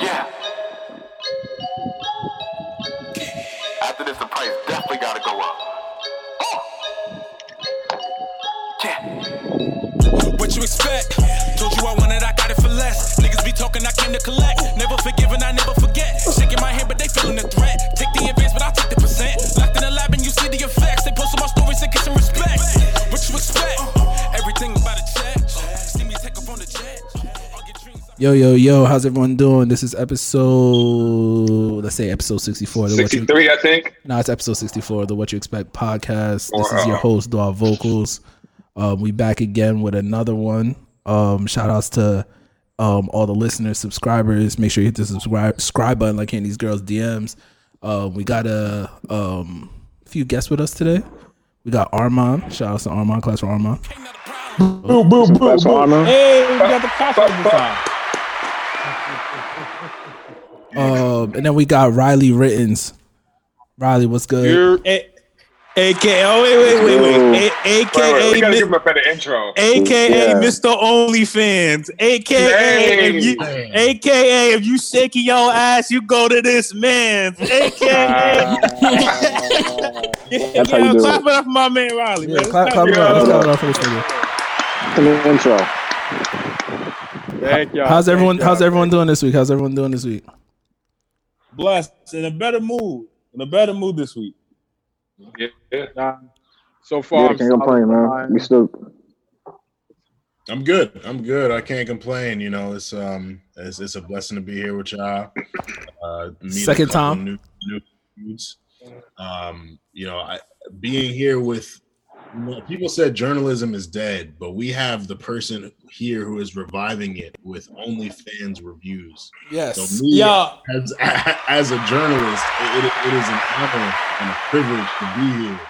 Yeah. After this, the price definitely gotta go up. Oh. Yeah. What you expect? Told you I wanted, I got it for less. Niggas be talking, I came to collect. Never forgiven, Yo, yo, yo, how's everyone doing? This is episode, let's say episode 64. of the What You- 63, I think. No, it's episode 64 of the What You Expect podcast. This is your Wow. host, Dog Vocals. Um, we back again with another one. Um, shout outs to um, all the listeners, subscribers. Make sure you hit the subscribe, subscribe button like in these girls' DMs. Uh, we got a um, few guests with us today. We got Armand. Shout outs to Armand, class for Armand. Boom, boom, boom, That's boom. Hey, we got the costume this time. Um, and then we got Riley Rittens. Riley, what's good? You're A- AKA, oh, wait, wait, wait, wait. A- Wait, wait, AKA, we gotta Mi- give him a better intro. AKA Yeah. Mr. OnlyFans. AKA, if you, AKA, if you shaking your ass, you go to this man's. AKA, That's how you do clap it up for my man Riley. Yeah, man. clap, clap it up. Let's clap it up for this nigga. in the intro. Thank y'all. How's Thank everyone? y'all. How's everyone doing this week? How's everyone doing this week? Blessed in a better mood? In a better mood this week. Yeah, yeah. Nah, so far, Yeah, I'm can't complain, man. We still I'm good. I'm good. I can't complain. You know, it's um, it's, it's a blessing to be here with y'all. Uh, meet Second time. New, new dudes. Um, you know, I being here with you know, people said journalism is dead, but we have the person here who is reviving it with OnlyFans reviews. So Yes. me, Yeah. as, as a journalist, it, it is an honor and a privilege to be here.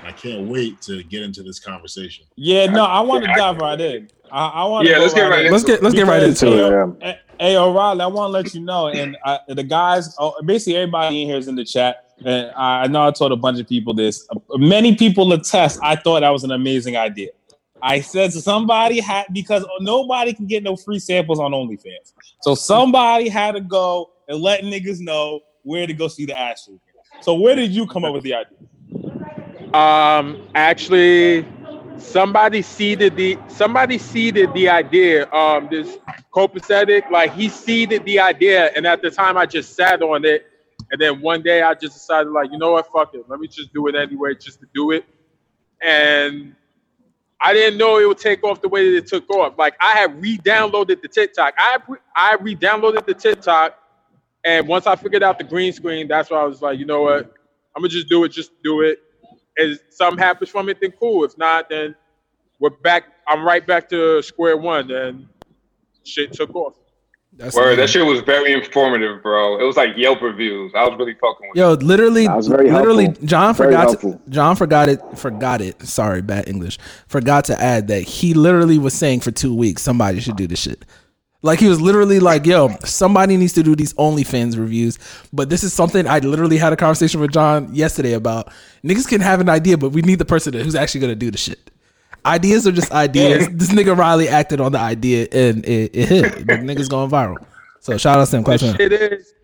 And I can't wait to get into this conversation. Yeah, no, I want to dive right in. I, I want Yeah, let's get right Let's get let's get right into it. into it. Yeah. Hey, O'Reilly, I want to let you know, and I, the guys, oh, basically everybody in here is in the chat. And I know I told a bunch of people this. Many people attest. I thought that was an amazing idea. I said somebody had because nobody can get no free samples on OnlyFans, so somebody had to go and let niggas know where to go see the shoot. So where did you come up with the idea? Um, actually, somebody seeded the somebody seeded the idea. Um, this copacetic, like he seeded the idea, and at the time I just sat on it, and then one day I just decided, like, you know what, fuck it, let me just do it anyway, just to do it, and. I didn't know it would take off the way that it took off. Like I had re-downloaded the TikTok. I I re-downloaded the TikTok, and once I figured out the green screen, that's why I was like, you know what, I'm gonna just do it, just do it. If something happens from it, then cool. If not, then we're back. I'm right back to square one, and shit took off. That's Word, that shit was very informative, bro. It was like Yelp reviews. I was really fucking with Yo, literally, That was very literally, helpful. John Very forgot. To. John forgot it. Forgot it. Sorry, bad English. Forgot to add that he literally was saying for two weeks somebody should do this shit. Like he was literally like, "Yo, somebody needs to do these OnlyFans reviews." But this is something I literally had a conversation with John yesterday about. Niggas can have an idea, but we need the person who's actually gonna do the shit. Ideas are just ideas. this nigga Riley acted on the idea and it, it hit. The niggas going viral. So shout out to him. Question. The to him. shit is,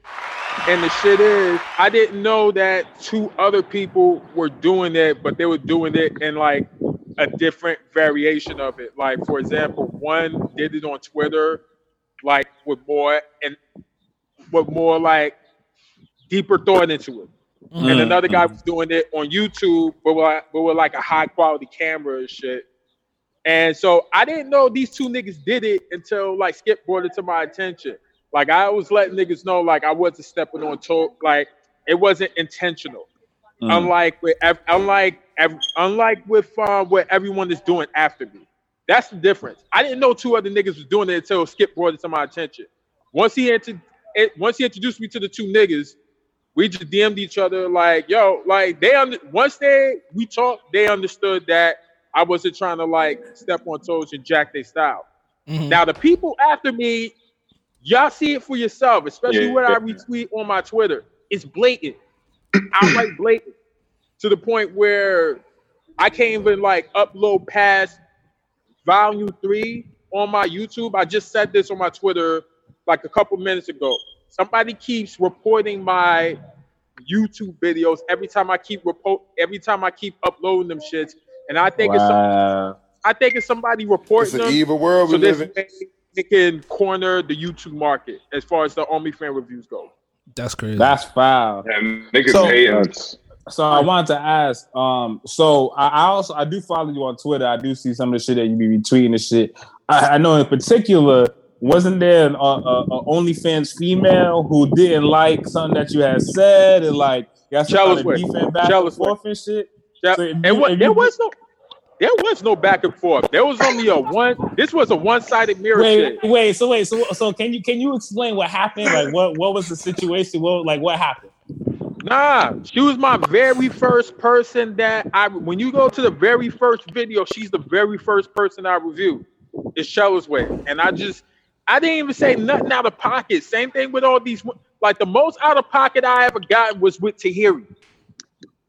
and the shit is, I didn't know that two other people were doing it, but they were doing it in like a different variation of it. Like, for example, one did it on Twitter, like with more and with more like deeper thought into it. And mm-hmm. another guy mm-hmm. was doing it on YouTube, but with, but with like a high quality camera and shit. And so I didn't know these two niggas did it until like Skip brought it to my attention. Like I was letting niggas know like I wasn't stepping on toe, like it wasn't intentional. Mm. Unlike with unlike unlike with uh, what everyone is doing after me. That's the difference. I didn't know two other niggas was doing it until Skip brought it to my attention. Once he entered, it, once he introduced me to the two niggas, we just DM'd each other like, yo, like they under once they we talked, they understood that I wasn't trying to like step on toes and jack their style. Mhm. Now the people after me, y'all see it for yourself, especially Yeah. when I retweet on my Twitter. It's blatant, I outright blatant, to the point where I can't even like upload past volume three on my YouTube. I just said this on my Twitter like a couple minutes ago. Somebody keeps reporting my YouTube videos every time I keep report every time I keep uploading them shits, and I think it's some, I think it's somebody reporting It's reporting an them. evil world we So this live in. they can corner the YouTube market as far as the OnlyFans reviews go. That's crazy. That's foul. And niggas So- hating. That's So I wanted to ask. Um, so I, I also I do follow you on Twitter. I do see some of the shit that you be retweeting and shit. I, I know in particular, wasn't there an uh, uh, uh, OnlyFans female who didn't like something that you had said and like got Jealous kind of way. beef and back Jealous and forth and shit? So and you- what there you- was no there was no back and forth. There was only a one. This was a one-sided mirror Wait, shit. wait. So wait. So so can you can you explain what happened? Like what what was the situation? What like what happened? Nah, she was my very first person that I. When you go to the very first video, she's the very first person I reviewed. It's Shella's way, and I just I didn't even say nothing out of pocket. Same thing with all these. Like the most out of pocket I ever got was with Tahiri.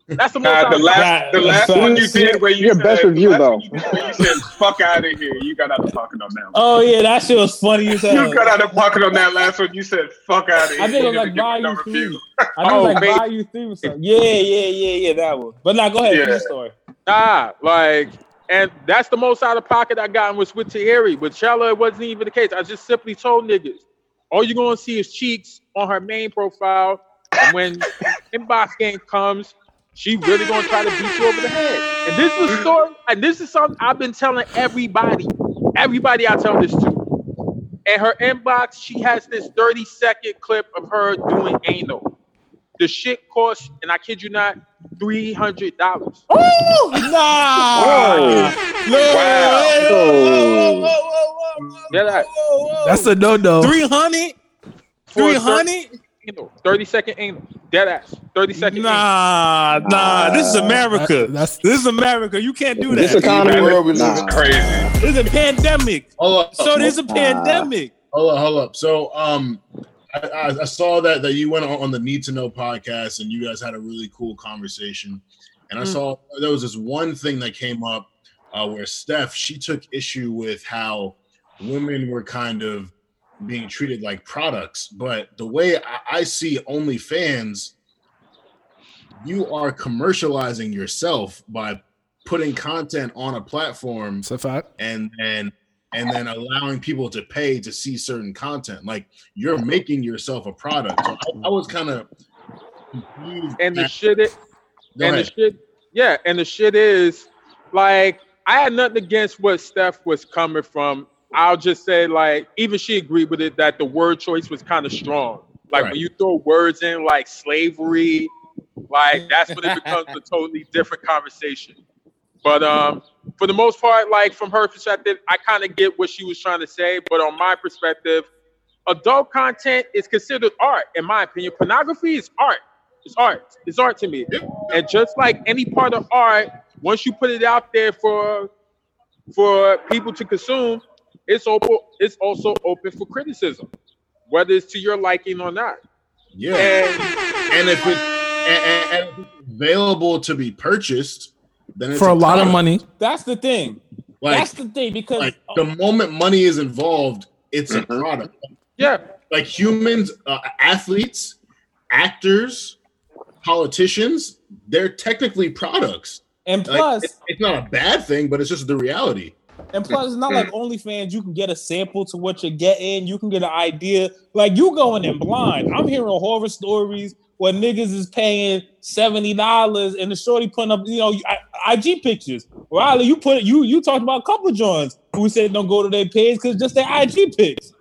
That's the most. Nah, the last, Right, the last right. one you did where you Your said, best review, though. You, did you said, "Fuck out of here." You got out of pocket on that. One. Oh yeah, that shit was funny as hell. You got out of pocket on that last one. You said, "Fuck out of here." I think it was like didn't give me no volume three. review. I think Oh, it was like man. volume three or something. Yeah, yeah, yeah, yeah, that one. But now go ahead, Yeah. finish the story. Nah, like, and that's the most out of pocket I got was with Tahiri. With Chella, it wasn't even the case. I just simply told niggas, all you're gonna see is cheeks on her main profile. And when inbox game comes, she really gonna try to beat you over the head. And this is a story, and this is something I've been telling everybody. Everybody I tell this to. In her inbox, she has this 30 second clip of her doing anal. The shit costs, and I kid you not, three hundred dollars. Oh nah! Whoa. No, Wow. hey, whoa, whoa, whoa, whoa, whoa, Yeah, that- whoa, whoa. That's a no no. three hundred. For a Three hundred? anal, 30 second anal, dead ass, 30 second anal. Nah, nah. This is America. That- that's- this is America. You can't do this that. economy. Evil world we live Nah. in. Crazy. This is a pandemic. Hold up, So there's a Nah. pandemic. hold up, hold up. So, um, I, I, saw that that you went on, on the Need to Know podcast and you guys had a really cool conversation. And I Mm. saw there was this one thing that came up uh, where Steph she took issue with how women were kind of being treated like products. But the way I, I see OnlyFans, you are commercializing yourself by putting content on a platform It's a fact. and then and then allowing people to pay to see certain content. Like you're making yourself a product. So I, I was kind of. And the shit, Go and ahead. the shit, yeah, and the shit is like I had nothing against what Steph was coming from. I'll just say like even she agreed with it that the word choice was kind of strong. Like Right. when you throw words in like slavery, like that's when it becomes a totally different conversation. But um, for the most part, like from her perspective, I kind of get what she was trying to say. But on my perspective, adult content is considered art, in my opinion. Pornography is art. It's art. It's art to me. And just like any part of art, once you put it out there for for people to consume, it's open. It's also open for criticism, whether it's to your liking or not. yeah. And And if it and, and- and if it's available to be purchased, then it's For a lot of money. That's the thing. Like, That's the thing because like the moment money is involved, it's a product. yeah, Like humans, uh, athletes, actors, politicians, they're technically products. and Like, plus it's, it's not a bad thing, but it's just the reality. And plus, it's not like OnlyFans. You can get a sample to what you're getting. You can get an idea. Like you going in blind. I'm hearing horror stories where niggas is paying seventy dollars and the shorty putting up, you know, IG pictures. Riley, you put it, you you talked about a couple joints who said don't go to their page because just their IG pics.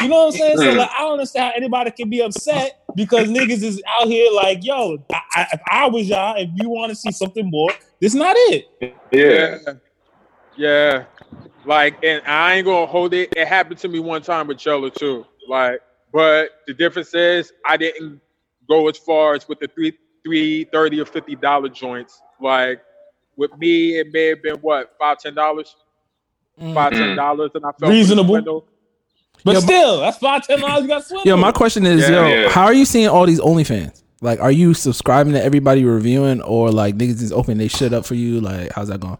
You know what I'm saying? So like, I don't understand how anybody can be upset because niggas is out here like, yo, I, I, if I was y'all, if you want to see something more, this not it. Yeah. yeah. Like, and I ain't gonna hold it. It happened to me one time with Chella too. Like, but the difference is I didn't go as far as with the three three thirty or fifty dollar joints. Like with me, it may have been what five ten dollars, five ten mm-hmm. dollars, and I felt Reasonable. But Yeah, but- still, that's five ten dollars you got swindled. Yo, my question is, Yeah, yo, yeah. how are you seeing all these OnlyFans? Like, are you subscribing to everybody reviewing, or like niggas just opening they shit up for you? Like, how's that going?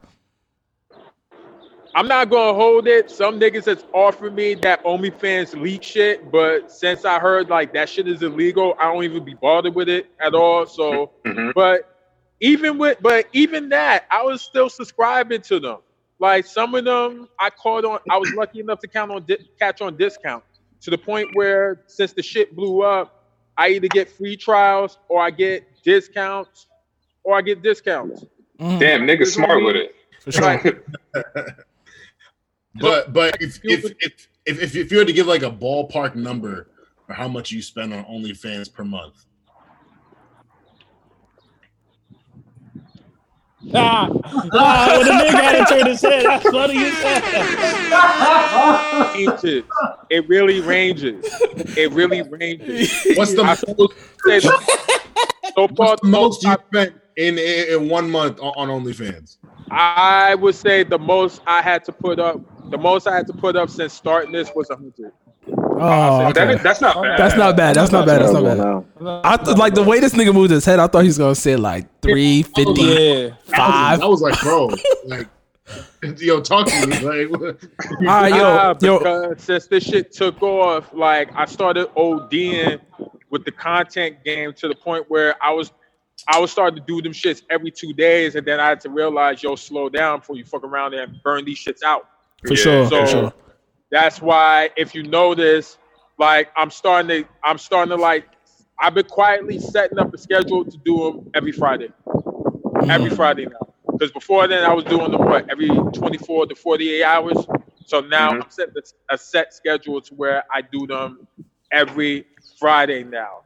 I'm not gonna hold it. Some niggas has offered me that OnlyFans leak shit, but since I heard like that shit is illegal, I don't even be bothered with it at all. So, Mhm. but even with, but even that, I was still subscribing to them. Like some of them, I caught on. I was lucky enough to count on di- catch on discount to the point where since the shit blew up, I either get free trials or I get discounts, or I get discounts. Mhm, Damn, niggas smart with it. for sure. Like, But but if if, if if if if you were to give like a ballpark number for how much you spend on OnlyFans per month, Ah, ah, when the nigga had to turn his head, that's funny you said that. ranges. It really ranges. It really ranges. what's the I most, the- so far, what's the most you I, spent in, in in one month on, on OnlyFans? I would say the most I had to put up, the most I had to put up since starting this was a hundred. Oh, okay. is, that's not bad. That's not bad. That's not bad. That's not Terrible bad. I th- like the way this nigga moved his head. I thought he was gonna say like three fifty Yeah. five. I was like, bro, like, yo, talk to me, like, what- All right, Ah, yo, yo. since this shit took off, like I started ODing with the content game to the point where I was I was starting to do them shits every two days, and then I had to realize, yo, slow down before you fuck around and burn these shits out. For sure, So for sure. that's why if you notice, like I'm starting to I'm starting to like I've been quietly setting up a schedule to do them every Friday. Every Friday now. Because before then I was doing them what every 24 to 48 hours. So now Mhm. I'm setting a set schedule to where I do them every Friday now.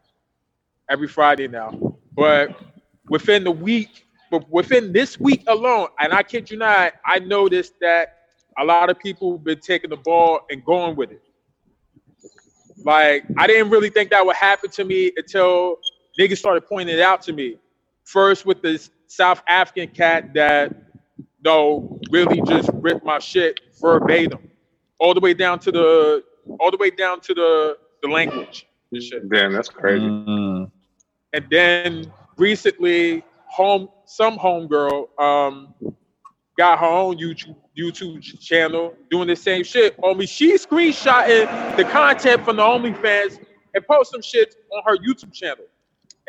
Every Friday now. But within the week, but within this week alone, and I kid you not, I noticed that a lot of people been taking the ball and going with it. Like I didn't really think that would happen to me until niggas started pointing it out to me. First with this South African cat that no really just ripped my shit verbatim, all the way down to the all the way down to the the language. Damn, that's crazy. Mm. And then recently, home some homegirl um got her own YouTube YouTube channel doing the same shit. Homie, she screenshotting the content from the OnlyFans and post some shit on her YouTube channel.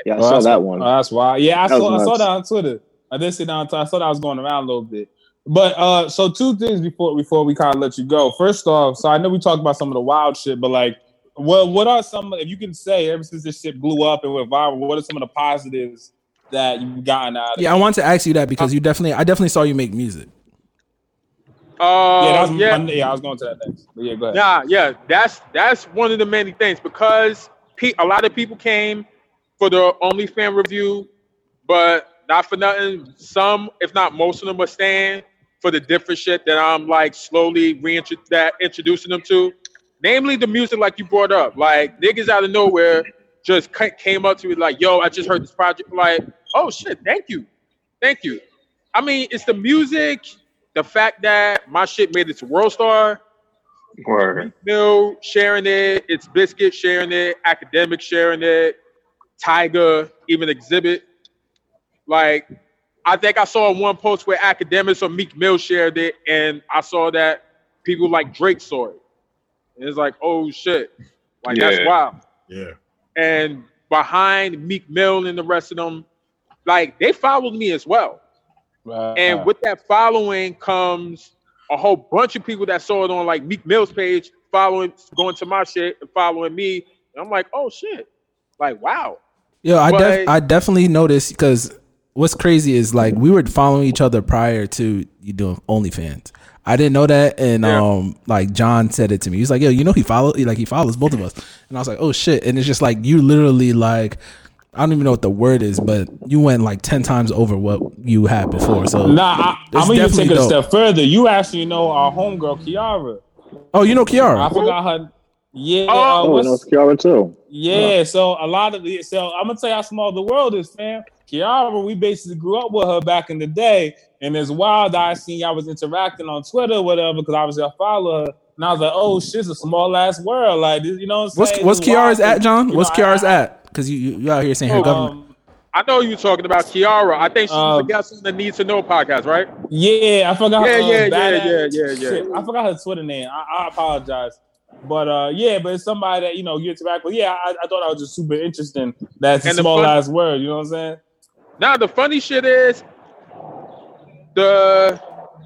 Yeah, I Oh, saw that one. oh, that's why. Yeah, I That saw, I saw that on Twitter. I did see that on Twitter. I saw that was going around a little bit. But uh, so two things before before we kind of let you go. First off, so I know we talked about some of the wild shit, but like, what what are some? If you can say, ever since this shit blew up and went viral, what are some of the positives that you've gotten out of Yeah, it? I wanted to ask you that because you definitely, I definitely saw you make music. Uh, yeah, that was yeah, my- yeah, I was going to that next. But yeah, go ahead. Nah, yeah, that's that's one of the many things because pe- a lot of people came for the OnlyFans review, but not for nothing. Some, if not most of them, are staying for the different shit that I'm like slowly reintroducing that introducing them to, namely the music like you brought up, like niggas out of nowhere just came up to me like, "Yo, I just heard this project." Like, oh shit, thank you, thank you. I mean, it's the music, the fact that my shit made it to World Star. Word. Mill sharing it, it's Biscuit sharing it, Academic sharing it, Tiger, even Exhibit. Like, I think I saw one post where Akademiks or Meek Mill shared it, and I saw that people like Drake saw it. And it's like, oh shit. Like, that's wild. yeah, And behind Meek Mill and the rest of them, like, they followed me as well. Uh, And with that following comes a whole bunch of people that saw it on like Meek Mill's page, following, going to my shit and following me. And I'm like, oh shit, like wow. Yeah, I def- I definitely noticed because what's crazy is like we were following each other prior to you doing OnlyFans. I didn't know that, and Yeah. um, like John said it to me. He's like, "Yo, you know he follow like he follows both of us," and I was like, "Oh shit!" And it's just like you literally like I don't even know what the word is, but you went like ten times over what you had before. So Nah, I, It's I'm gonna take it a step further. You actually know our homegirl Kiara. oh, you know Kiara. I forgot her. Yeah, Oh, uh, what's- and Kiara too. Yeah, so a lot of the so I'm gonna tell you how small the world is, fam. Kiara, we basically grew up with her back in the day, and it's wild that I seen y'all was interacting on Twitter, or whatever, because obviously I follow her, and I was like, oh shit, it's a small ass world, like you know what I'm What's saying? what's It's wild Kiara's that- at, John? you What's know, I- Kiara's at? Because you, you you out here saying her Oh, government. Um, I know you talking about Kiara. I think she's Um, a guest on the Need to Know podcast, right? Yeah, I forgot. Yeah, uh, yeah, yeah, Badass- yeah, yeah, yeah. Shit, I forgot her Twitter name. I, I apologize. But uh, yeah, but it's somebody that you know gets back. But yeah, I, I thought that was just super interesting. That's And the small fun- ass word. You know what I'm saying? Now the funny shit is the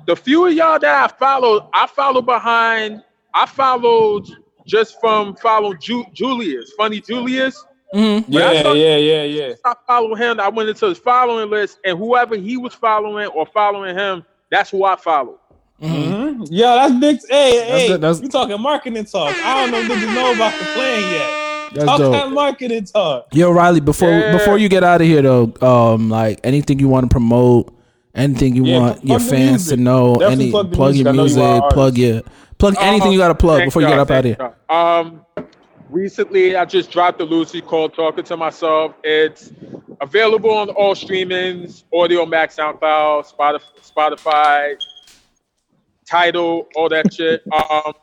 the few of y'all that I followed, I followed behind. I followed just from following Ju- Julius, funny Julius. Mm-hmm. When I Yeah, yeah, yeah, yeah. I followed him. I went into his following list, and whoever he was following or following him, that's who I followed. Mm-hmm. Yo, that's big. Hey, hey, good, that's- you talking marketing talk? I don't know if niggas know about the plan yet. That's Talk dope. that marketing talk. Yo, Riley, before Yeah. before you get out of here though, um, like anything you want to promote, anything you Yeah, want your fans music. to know, Definitely any plug plug, the music. your I you music, plug your plug anything you got to plug before you get up out of here. Um, recently I just dropped a Lucy called "Talking to Myself." It's available on all streamings: Audiomack, SoundCloud, Spotify, Spotify, Tidal, all that shit. Um,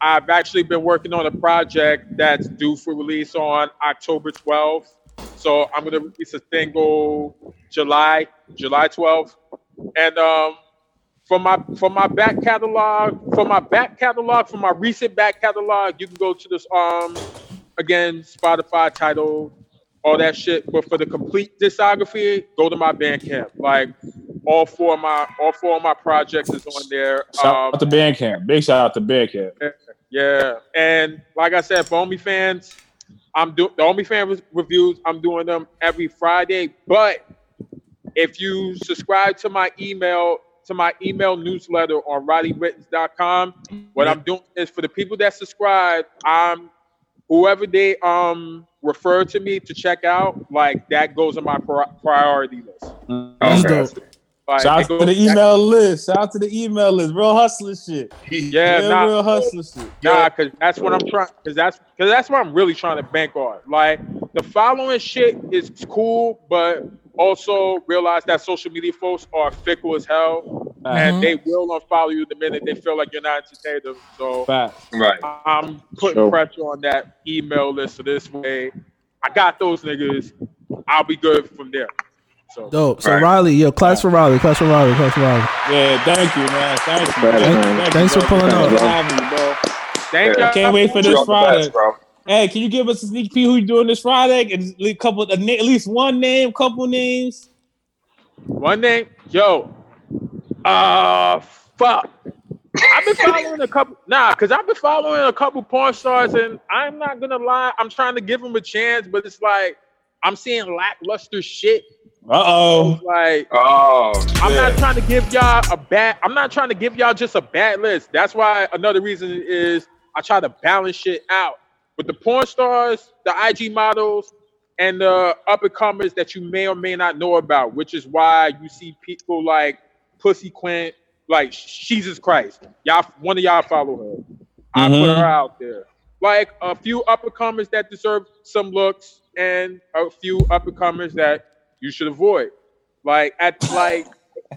I've actually been working on a project that's due for release on October 12th. So I'm gonna release a single July, July 12th, and um, for my for my back catalog, for my back catalog, for my recent back catalog, you can go to this um again Spotify Tidal, all that shit. But for the complete discography, go to my Bandcamp. Like all four of my all four of my projects is on there. Shout Um, out to Bandcamp. Big shout out to Bandcamp. yeah, and like I said, for OnlyFans, I'm doing the OnlyFans reviews. I'm doing them every Friday. But if you subscribe to my email to my email newsletter on RoddyWittens.com, what I'm doing is for the people that subscribe, I'm whoever they um refer to me to check out, like that goes on my pri- priority list. That's Okay. dope. Like, Shout it out to the email list. Shout out to the email list. Real hustler shit. Yeah, Real, nah, real hustler shit. Nah, cause that's what I'm trying. Cause that's cause that's what I'm really trying to bank on. Like the following shit is cool, but also realize that social media folks are fickle as hell, and they mm-hmm. will unfollow you the minute they feel like you're not entertaining them. So Facts. Right. I'm putting Sure. pressure on that email list. So this way, I got those niggas. I'll be good from there. So Dope. So Right. Riley, yo, class for Riley, class for Riley, class for Riley. Yeah, thank you, man. Thank you. Thanks, Thank- man. thank Thanks you, for pulling Thanks up. for having me, bro. thank Yeah. y'all. Can't wait for this the Friday. best, bro. Hey, can you give us a sneak peek who you're doing this Friday? And a couple, at least one name, couple names. One name, yo. Uh, fuck. I've been following a couple, nah, cause I've been following a couple porn stars, and I'm not gonna lie, I'm trying to give them a chance, but it's like I'm seeing lackluster shit. Uh oh. Like Oh, I'm not trying to give y'all a bad. I'm not trying to give y'all just a bad list. That's why another reason is I try to balance shit out. But the porn stars, the IG models, and the up and comers that you may or may not know about, which is why you see people like Pussy Quint, like Jesus Christ. Y'all, one of y'all follow her. I put Mhm. her out there. Like a few up and comers that deserve some looks, and a few up and comers that you should avoid. Like at like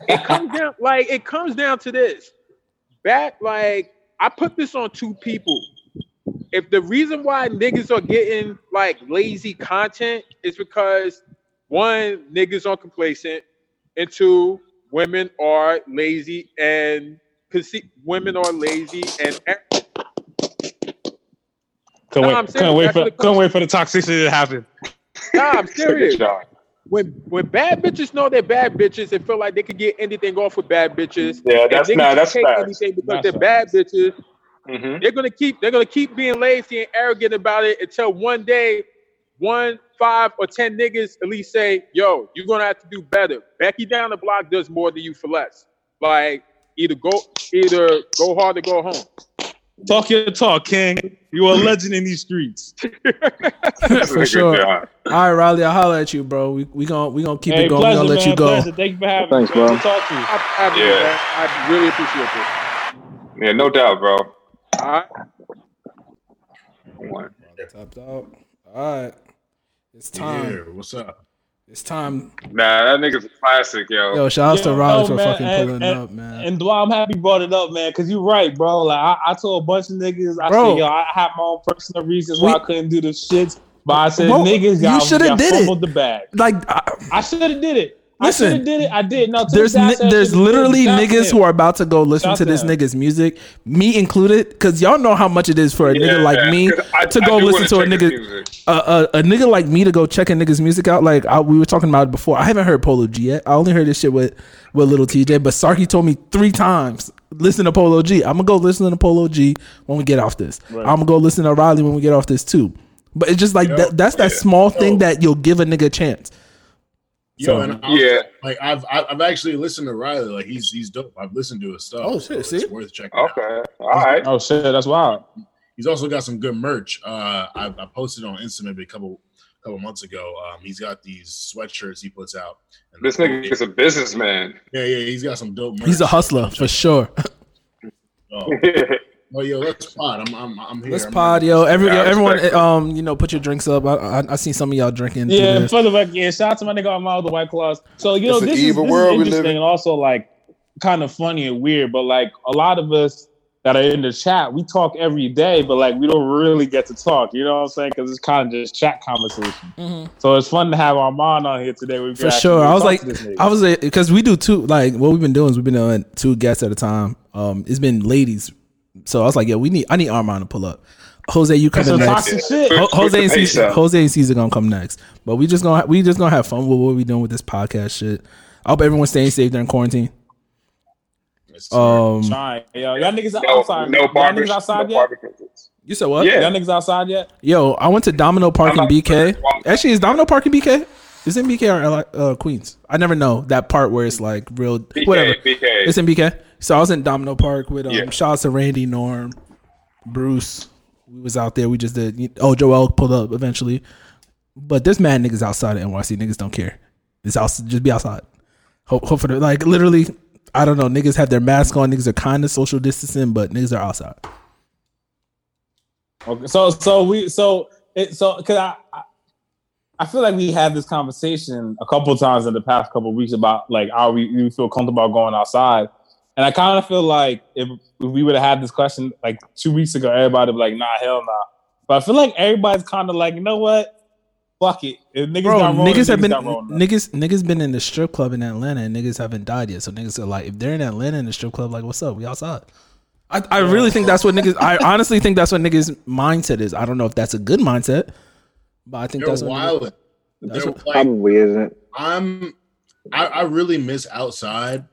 it comes down like it comes down to this. Back like I put this on two people. If the reason why niggas are getting like lazy content is because one, niggas are complacent, and two, women are lazy and conce- women are lazy and Couldn't Nah, I'm wait, serious. couldn't wait for, what it couldn't wait for the toxicity to happen. nah, I'm serious. a. When when bad bitches know they're bad bitches and feel like they could get anything off with bad bitches, Yeah, that's niggas nah, that's take facts. anything because That's they're bad bitches. Mm-hmm. They're gonna keep they're gonna keep being lazy and arrogant about it until one day, one, five, or ten niggas at least say, "Yo, you're gonna have to do better." Becky down the block does more than you for less. Like either go either go hard or go home. Talk your talk, King. You are a legend in these streets. For sure. All right, Riley, I'll holler at you, bro. We we gonna we gonna keep hey, it going. pleasure, we gonna let man. you go. Pleasure. Thank you for having Thanks, me. Thanks, bro. Good to talk to you. I, I, Yeah. man, I really appreciate this. Yeah, no doubt, bro. All right. One. Top dog. All right, it's time. Here, what's up? It's time. Nah, that nigga's a classic, yo. Yo, shout out to Yo, Riley for man, fucking and- pulling and- up, man. And Dwight, I'm happy you brought it up, man, because you're right, bro. Like I, I told a bunch of niggas, I Bro. said, yo, I have my own personal reasons We- why I couldn't do the shits. But I said Well, niggas you got, shoulda did it. the bag. Like I, I should have did it. Listen, I did it. I did. No, there's Tim ni- Jackson there's should've it. literally Shout out to niggas him. who are about to go listen Shout to to this him. nigga's music, me included, because y'all know how much it is for a nigga like me I- to go listen wanna a nigga, music. a, a, a nigga like me to go check a nigga's music out. Like I, we were talking about it before. I haven't heard Polo G yet. I only heard this shit with with Lil Tjay, but Sarky told me three times listen to Polo G. I'm gonna go listen to Polo G when we get off this. I'm gonna go listen to Riley when we get off this too. But it's just like that, that's that yeah. small thing Yo. that you'll give a nigga a chance. Yo, So- and I'll- Yeah. like I've I've I've actually listened to Riley. Like he's he's dope. I've listened to his stuff. Oh, shit, so see? it's worth checking. out. Okay. All right. Oh shit, that's wild. He's also got some good merch. Uh, I, I posted on Instagram maybe a couple couple months ago. Um, he's got these sweatshirts he puts out. And This nigga is a businessman. yeah, yeah, he's got some dope. Merch. He's a hustler for sure. Oh, oh yo, let's pod. I'm I'm I'm here. Let's I'm pod, ready. yo. Every Yeah, everyone, um, you know, put your drinks up. I I, I seen some of y'all drinking. through Yeah, this. for the record, yeah, shout out to my nigga Armand with the White Claws. So you know, It's this is, this world is we live interesting and also like kind of funny and weird. But like a lot of us that are in the chat, we talk every day, but like we don't really get to talk. You know what I'm saying? Because it's kind of just chat conversation. So it's fun to have Armand on here today. We can For sure. I was like, to this nigga. I was like, because we do two. Like, what we've been doing is we've been doing two guests at a time. Um, it's been ladies, so I was like, yeah, we need. I need Armand to pull up. Jose, you That's coming next? shit. Ho- Jose and Hey, Caesar, Jose and Caesar gonna come next. But we just gonna we just gonna have fun with what we doing with this podcast shit. I hope everyone's staying safe during quarantine. It's- Um, Trying. Yo, y'all niggas No, outside. no y'all niggas outside no yet? you said what? Yeah. Y'all niggas outside yet? Yo, I went to Domino Park in BK. Actually, is Domino Park in BK? Is it BK or LA, uh, Queens? I never know that part where it's like real. BK, whatever. BK. It's in BK. So I was in Domino Park with um, Yeah. shout out to Randy, Norm, Bruce. We was out there. We just did. Oh, Joel pulled up eventually. But this mad niggas outside of NYC. Niggas don't care. It's out. Just be outside. Hope, hope for the like. Literally, I don't know. Niggas have their mask on. Niggas are kind of social distancing, but niggas are outside. Okay, so so we so it so because I, I I feel like we had this conversation a couple times in the past couple weeks about like are we, we feel comfortable going outside, and I kind of feel like if, if we would have had this question like two weeks ago, everybody would be like, nah, hell nah. But I feel like everybody's kind of like, you know what, fuck it. If niggas Bro, got rolling, niggas have been got rolling. niggas niggas been in the strip club in Atlanta and niggas haven't died yet. So niggas are like, if they're in Atlanta in the strip club, like, what's up? We outside. I, I really think that's what niggas. I honestly think that's what niggas mindset is. I don't know if that's a good mindset, but I think Yo, that's what. niggas- wild. that's They're what- like, Probably isn't. I'm I, I really miss outside,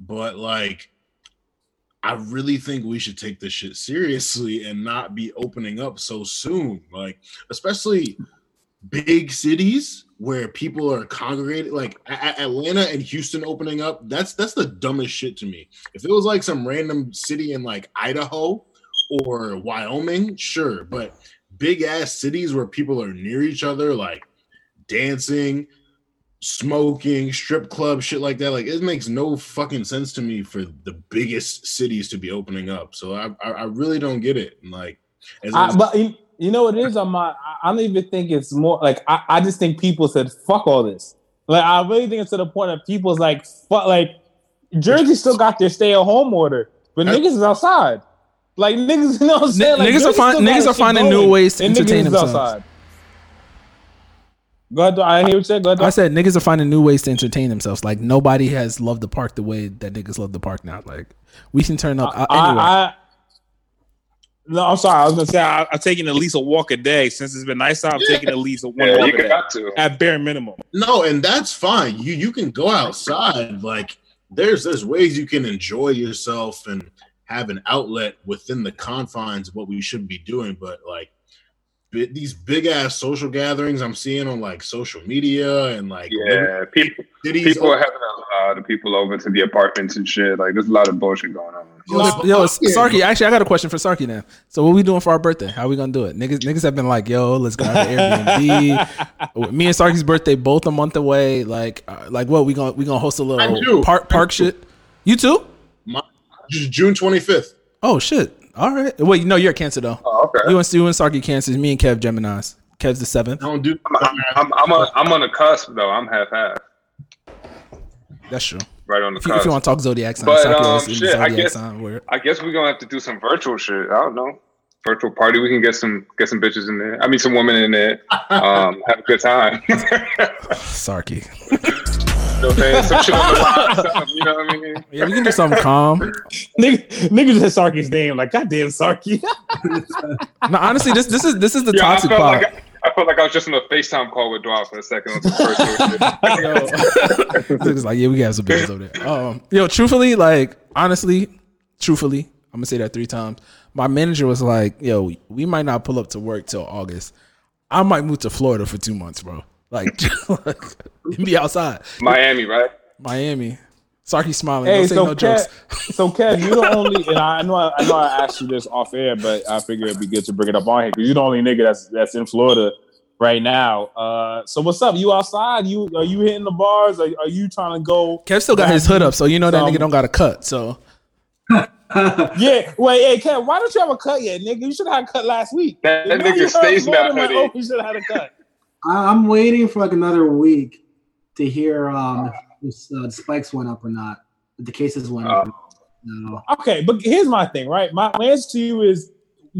but like I really think we should take this shit seriously and not be opening up so soon. Like, especially big cities where people are congregated, like A- Atlanta and Houston opening up. That's that's the dumbest shit to me. If it was like some random city in like Idaho or Wyoming, sure, but big ass cities where people are near each other, like dancing, smoking, strip club, shit like that. Like it makes no fucking sense to me for the biggest cities to be opening up. So I I, I really don't get it. And like, as I, but you, you know what it is on my I don't even think it's more like I, I just think people said fuck all this. Like I really think it's to the point of people's like fuck like Jersey still got their stay at home order, but I- niggas is outside. Like niggas, you know what I'm saying? Like, niggas are Jersey find- niggas are shit finding new ways to and entertain themselves. outside. Go ahead, I hear you said. Go ahead. I said niggas are finding new ways to entertain themselves. Like nobody has loved the park the way that niggas love the park now. Like we can turn up I, uh, anywhere. I, I, no, I'm sorry. I was gonna say I, I'm taking at least a walk a day since it's been nice out. I'm taking at least a one Yeah, walk you a day got to. at bare minimum. no, and that's fine. You you can go outside. Like there's there's ways you can enjoy yourself and have an outlet within the confines of what we should be doing. But like bi- these big ass social gatherings I'm seeing on like social media and like Yeah, people cities. people are having a lot of people over to the apartments and shit. Like there's a lot of bullshit going on. Yo, yo, Sarky. Actually, I got a question for Sarky now. So, what we doing for our birthday? How we gonna do it? Niggas, niggas have been like, "Yo, let's go to Airbnb." Me and Sarky's birthday both a month away. Like, uh, like what we gonna we gonna host a little park park shit. You too? My, June 25th. Oh shit! All right. Wait, no, you're a Cancer though. Oh, okay. You and you and Sarky Cancer. Me and Kev Gemini's. Kev's the seventh. I don't do. I'm, I'm, I'm, on, I'm on the cusp though. I'm half half, That's true. right on the If you, if you want to talk zodiac sign, But, um, is in shit, I guess- sign. I guess we're gonna have to do some virtual shit. I don't know. Virtual party. We can get some get some bitches in there. I mean, some women in there. Um, have a good time. you know Sarky. what I'm saying? Some shit on the line, something, You know what I mean? Yeah, we can do something calm. Nigga, nigga just said Sarky's name. Like, goddamn Sarky. No, honestly, this this is this is the Yeah, toxic part. like I felt like I was just on a FaceTime call with Dwyer for a second. on some virtual shit. Niggas like, yeah, we got some bitches over there. Um, yo, truthfully, like, honestly, truthfully, I'm gonna say that three times. My manager was like, yo, we might not pull up to work till August. I might move to Florida for two months, bro. Like, like be outside. Miami, right? Miami. Sarky smiling. Hey, Don't say so no Kev, jokes. so Kev, you're the only, and I know I, I know I asked you this off air, but I figure it'd be good to bring it up on here because you're the only nigga that's that's in Florida right now. Uh, so what's up? You outside? You are you hitting the bars? Are, are you trying to go? Kev still got his hood up, so you know that nigga don't got a cut. So Yeah, wait, hey Kev, why don't you have a cut yet, nigga? You should have had a cut last week. That, that nigga stays in more that than like. Oh, you should have had a cut. I- I'm waiting for like another week to hear um if uh, the spikes went up or not. If the cases went up. No. Okay, but here's my thing, right? My my answer to you is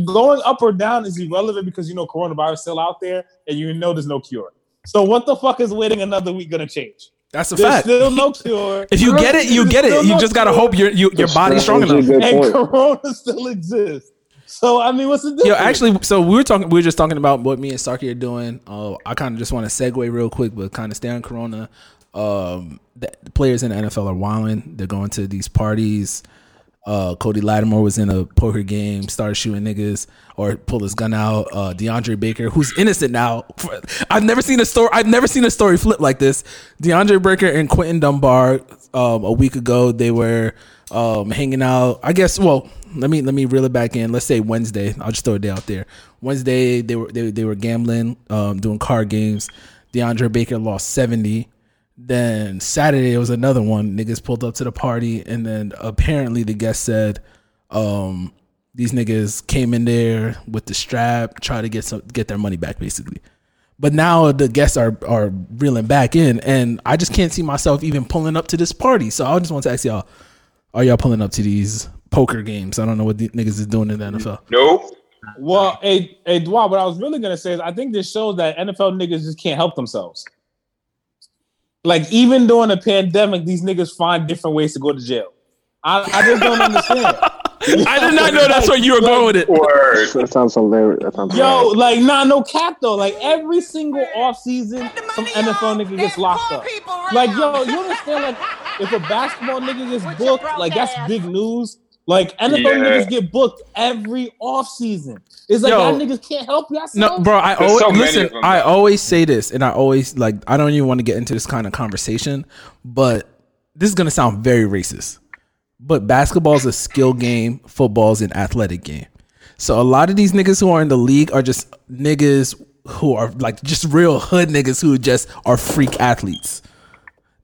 going up or down is irrelevant because you know coronavirus is still out there and you know there's no cure. So what the fuck is waiting another week gonna change? That's a There's fact. still no cure. If you get it, you get it. You just gotta hope your you, your body's strong enough. And corona still exists. So I mean, what's the difference? Yo, actually, so we were talking. We were just talking about what me and Sarky are doing. Uh, I kind of just want to segue real quick, but kind of stay on Corona. Um, the, the players in the NFL are wilding. They're going to these parties. Uh, Cody Latimer was in a poker game, started shooting niggas or pulled his gun out. Uh, DeAndre Baker, who's innocent now. I've never seen a story. I've never seen a story flip like this. DeAndre Baker and Quinton Dunbar. Um, a week ago, they were um, hanging out. I guess. Well, let me let me reel it back in. Let's say Wednesday. I'll just throw a day out there. Wednesday, they were they, they were gambling, um, doing card games. DeAndre Baker lost seventy. Then Saturday it was another one. Niggas pulled up to the party, and then apparently the guest said, um, "These niggas came in there with the strap, try to get some get their money back, basically." But now the guests are are reeling back in, and I just can't see myself even pulling up to this party. So I just want to ask y'all: Are y'all pulling up to these poker games? I don't know what the niggas is doing in the NFL. Nope. Well, hey, hey, Dwa, what I was really gonna say is I think this shows that NFL niggas just can't help themselves. Like even during a pandemic, these niggas find different ways to go to jail. I, I just don't understand. I did not know that's where you were going with it. Word. That sounds hilarious. That sounds Yo, hilarious. like nah, no cap though. Like every single off season, some NFL nigga gets locked up. Like yo, you understand? Like if a basketball nigga gets booked, like that's big news. Like NFL Yeah. niggas get booked every off season. It's like Yo. y'all niggas can't help yourself. No, bro. I There's always so listen. them, I always say this, and I always like. I don't even want to get into this kind of conversation, but this is gonna sound very racist. But basketball is a skill game. Football is an athletic game. So a lot of these niggas who are in the league are just niggas who are like just real hood niggas who just are freak athletes.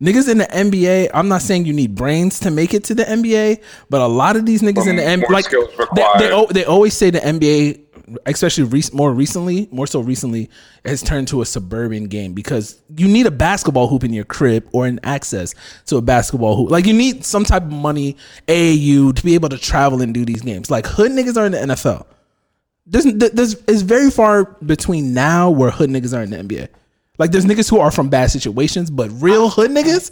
Niggas in the NBA, I'm not saying you need brains to make it to the NBA, but a lot of these niggas in the NBA, like they, they, they always say the NBA, especially rec- more recently, more so recently, has turned to a suburban game because you need a basketball hoop in your crib or an access to a basketball hoop. Like you need some type of money, AAU, to be able to travel and do these games. Like hood niggas are in the NFL. There's, there's it's very far between now where hood niggas are in the NBA. Like there's niggas who are from bad situations, but real hood niggas.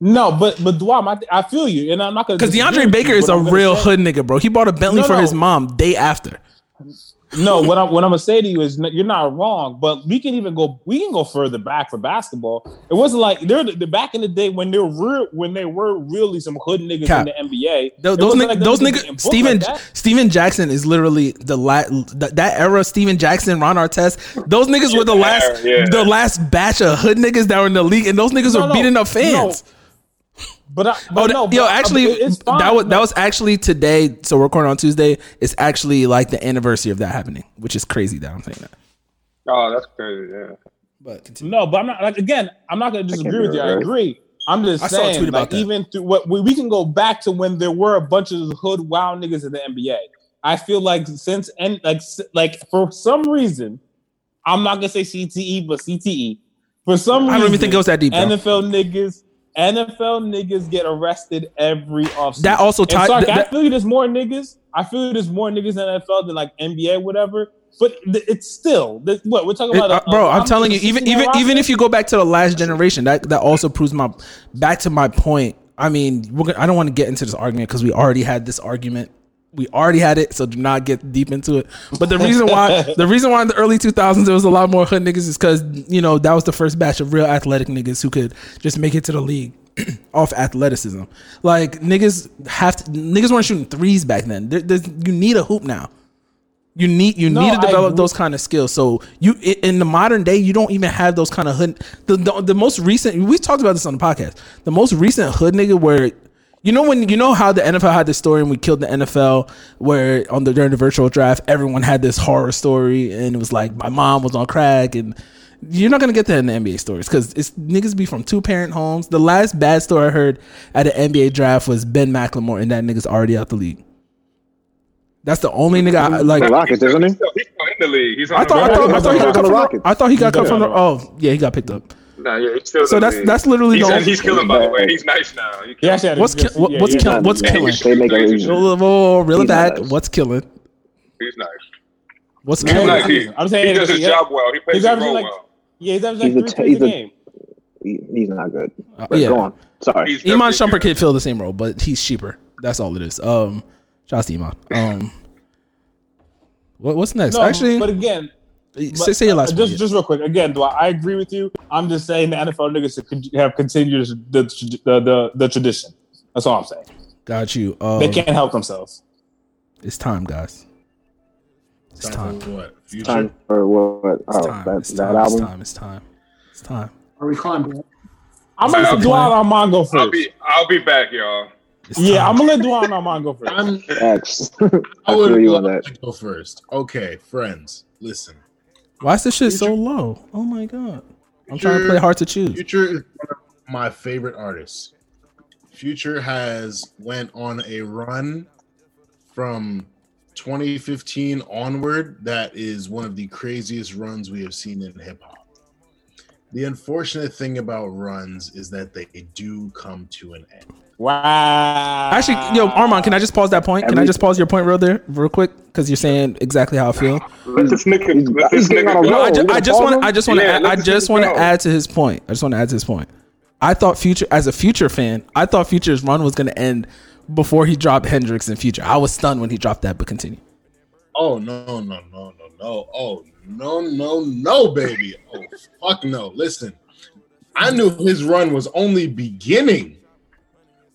No, but but Dwam, I, I feel you, and I'm not gonna Because DeAndre Baker you, is a real hood nigga, bro. He bought a Bentley No, for no. his mom day after. No, what I'm what I'm gonna say to you is n- you're not wrong, but we can even go we can go further back for basketball. It wasn't like they're the, back in the day when they were when they were really some hood niggas Cap. in the NBA. Tho- It Those wasn't niggas, like those niggas, getting booked Stephen, like that. Stephen Jackson is literally the last that, that era. Stephen Jackson, Ron Artest, those niggas were the last, Yeah. the last batch of hood niggas that were in the league, and those niggas No, were no, beating up fans. But, I, Oh, but th- no, yo, but, actually, it- it's fine. that was that was actually today. So we're recording on Tuesday. It's actually like the anniversary of that happening, which is crazy that I'm saying that. Oh, that's crazy. Yeah. But continue. No, but I'm not like again. I'm not going to disagree with you. I agree. I'm just I saw a saying, tweet about like that. even through what we, we can go back to when there were a bunch of hood wild niggas in the NBA. I feel like since and like like for some reason, I'm not gonna say CTE, but CTE. For some reason, I don't even think it goes that deep. Bro. NFL niggas, NFL niggas get arrested every offseason. That also tied- Sark, I feel you. There's more niggas, I feel there's more niggas in NFL than like NBA, whatever. But th- it's still th- what we're talking It- about. uh, bro, I'm telling you, even even even if you go back to the last generation, that that also proves my back to my point. I mean, we're gonna, I don't want to get into this argument because we already had this argument. We already had it, so do not get deep into it. But the reason why the reason why in the early 2000s there was a lot more hood niggas is because you know that was the first batch of real athletic niggas who could just make it to the league off athleticism. Like niggas have to, niggas weren't shooting threes back then. There, there's, you need a hoop now. You need you No, need to develop those kind of skills. So you in the modern day, you don't even have those kind of hood. The, the the most recent we talked about this on the podcast. The most recent hood nigga where you know when you know how the NFL had this story and we killed the NFL where on the during the virtual draft everyone had this horror story and it was like my mom was on crack and you're not gonna get that in the NBA stories because it's niggas be from two parent homes. The last bad story I heard at an NBA draft was Ben McLemore and that nigga's already out the league. That's the only nigga I, like. The Rockets, isn't he? He's still, he's still in the league. He's on I the thought, I thought, I thought he got on cut the from. Rockets. The, I thought he got cut from. The, oh, yeah, he got picked up. Nah, yeah, he's still. So that's league. that's literally He's, the and only. he's killing, by the way. He's nice now. He He actually What's good- ki- what- yeah, what's yeah, kill- yeah. what's killing? he's- They make a Whoa, reason. whoa, whoa, reel it He's back. nice. What's killing? He's nice. What's He's killing? nice. He, I'm saying he does his job well. He plays He's his averaging role like- well. Yeah, he's averaging He's like three points a he's a- game. He, he's not good. Uh, But yeah. go on. Sorry. He's Iman definitely Shumpert good. could fill the same role, but he's cheaper. That's all it is. Um, shouts to Iman. Um, what, what's next? No, Actually, but again, say, but, say your last uh, one. just just real quick. Again, do I, I agree with you? I'm just saying the NFL niggas con- have continued the the the, the tradition. That's all I'm saying. Got you. Um, They can't help themselves. It's time, guys. It's time. for what? Future? Time for what? It's Oh, time. that, It's that time. It's time. It's time. It's time. Are we calling Brett? I'm gonna let I'll- Duan Armand go I'll first. be. I'll be back, y'all. It's Yeah, time. I'm gonna let Duan Armand go first. I'm, X. I I would feel you on love that. to go first. Okay, friends, listen. Why is this shit so low? Oh my god. I'm trying to play hard to choose. Future is one of my favorite artists. Future has went on a run from 2015 onward that is one of the craziest runs we have seen in hip hop. The unfortunate thing about runs is that they do come to an end. Wow. Actually, yo, Armand, can I just pause that point? Can I just pause your point real there, real quick? Because you're saying exactly how I feel. Let this nigga. Let this nigga on a go. roll. I, ju- I just want. him? I just want to. Yeah, I just want to add to his point. I just want to add to his point. I thought Future, as a Future fan, I thought Future's run was going to end before he dropped Hendrix in Future. I was stunned when he dropped that, but continue. Oh no, no, no, no, no. Oh no, no, no, baby. Oh fuck no. Listen, I knew his run was only beginning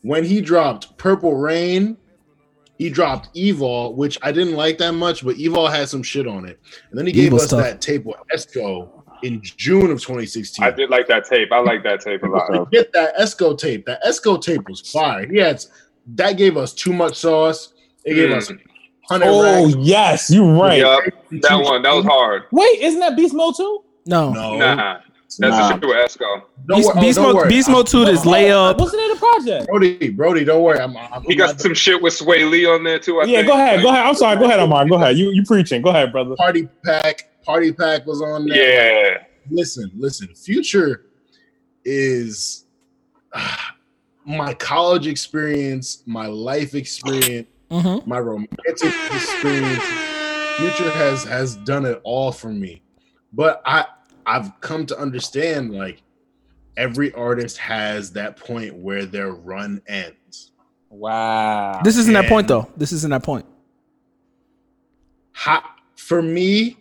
when he dropped Purple Rain. He dropped Evil, which I didn't like that much, but Evil had some shit on it. And then he gave us tough. that tape with Esco in June of 2016. I did like that tape. I like that tape a lot. Get that Esco tape. That Esco tape was fire. He had that gave us too much sauce. It gave Mm. us hundred Oh racks. yes, you're right. Yup, that one. That was hard. Wait, isn't that Beast Mode too? No, No, Nah, that's Nah. the shit with Esco. Don't Beast, oh, Beast, Mode, worry. Beast Mode Two is layup. What's the name of the project? Brody, Brody, don't worry. I'm, I'm He got some shit with Swae Lee on there too. I Yeah, think. go ahead. Go ahead. I'm sorry. Go ahead, Amar. Go ahead. You you preaching. Go ahead, brother. party pack. Party pack was on there. Yeah, Listen, listen. Future is ah, my college experience, my life experience, Mm-hmm. my romantic experience. Future has has done it all for me. But I I've come to understand like every artist has that point where their run ends. Wow. This isn't that point point though. This isn't that point. Hi, for me,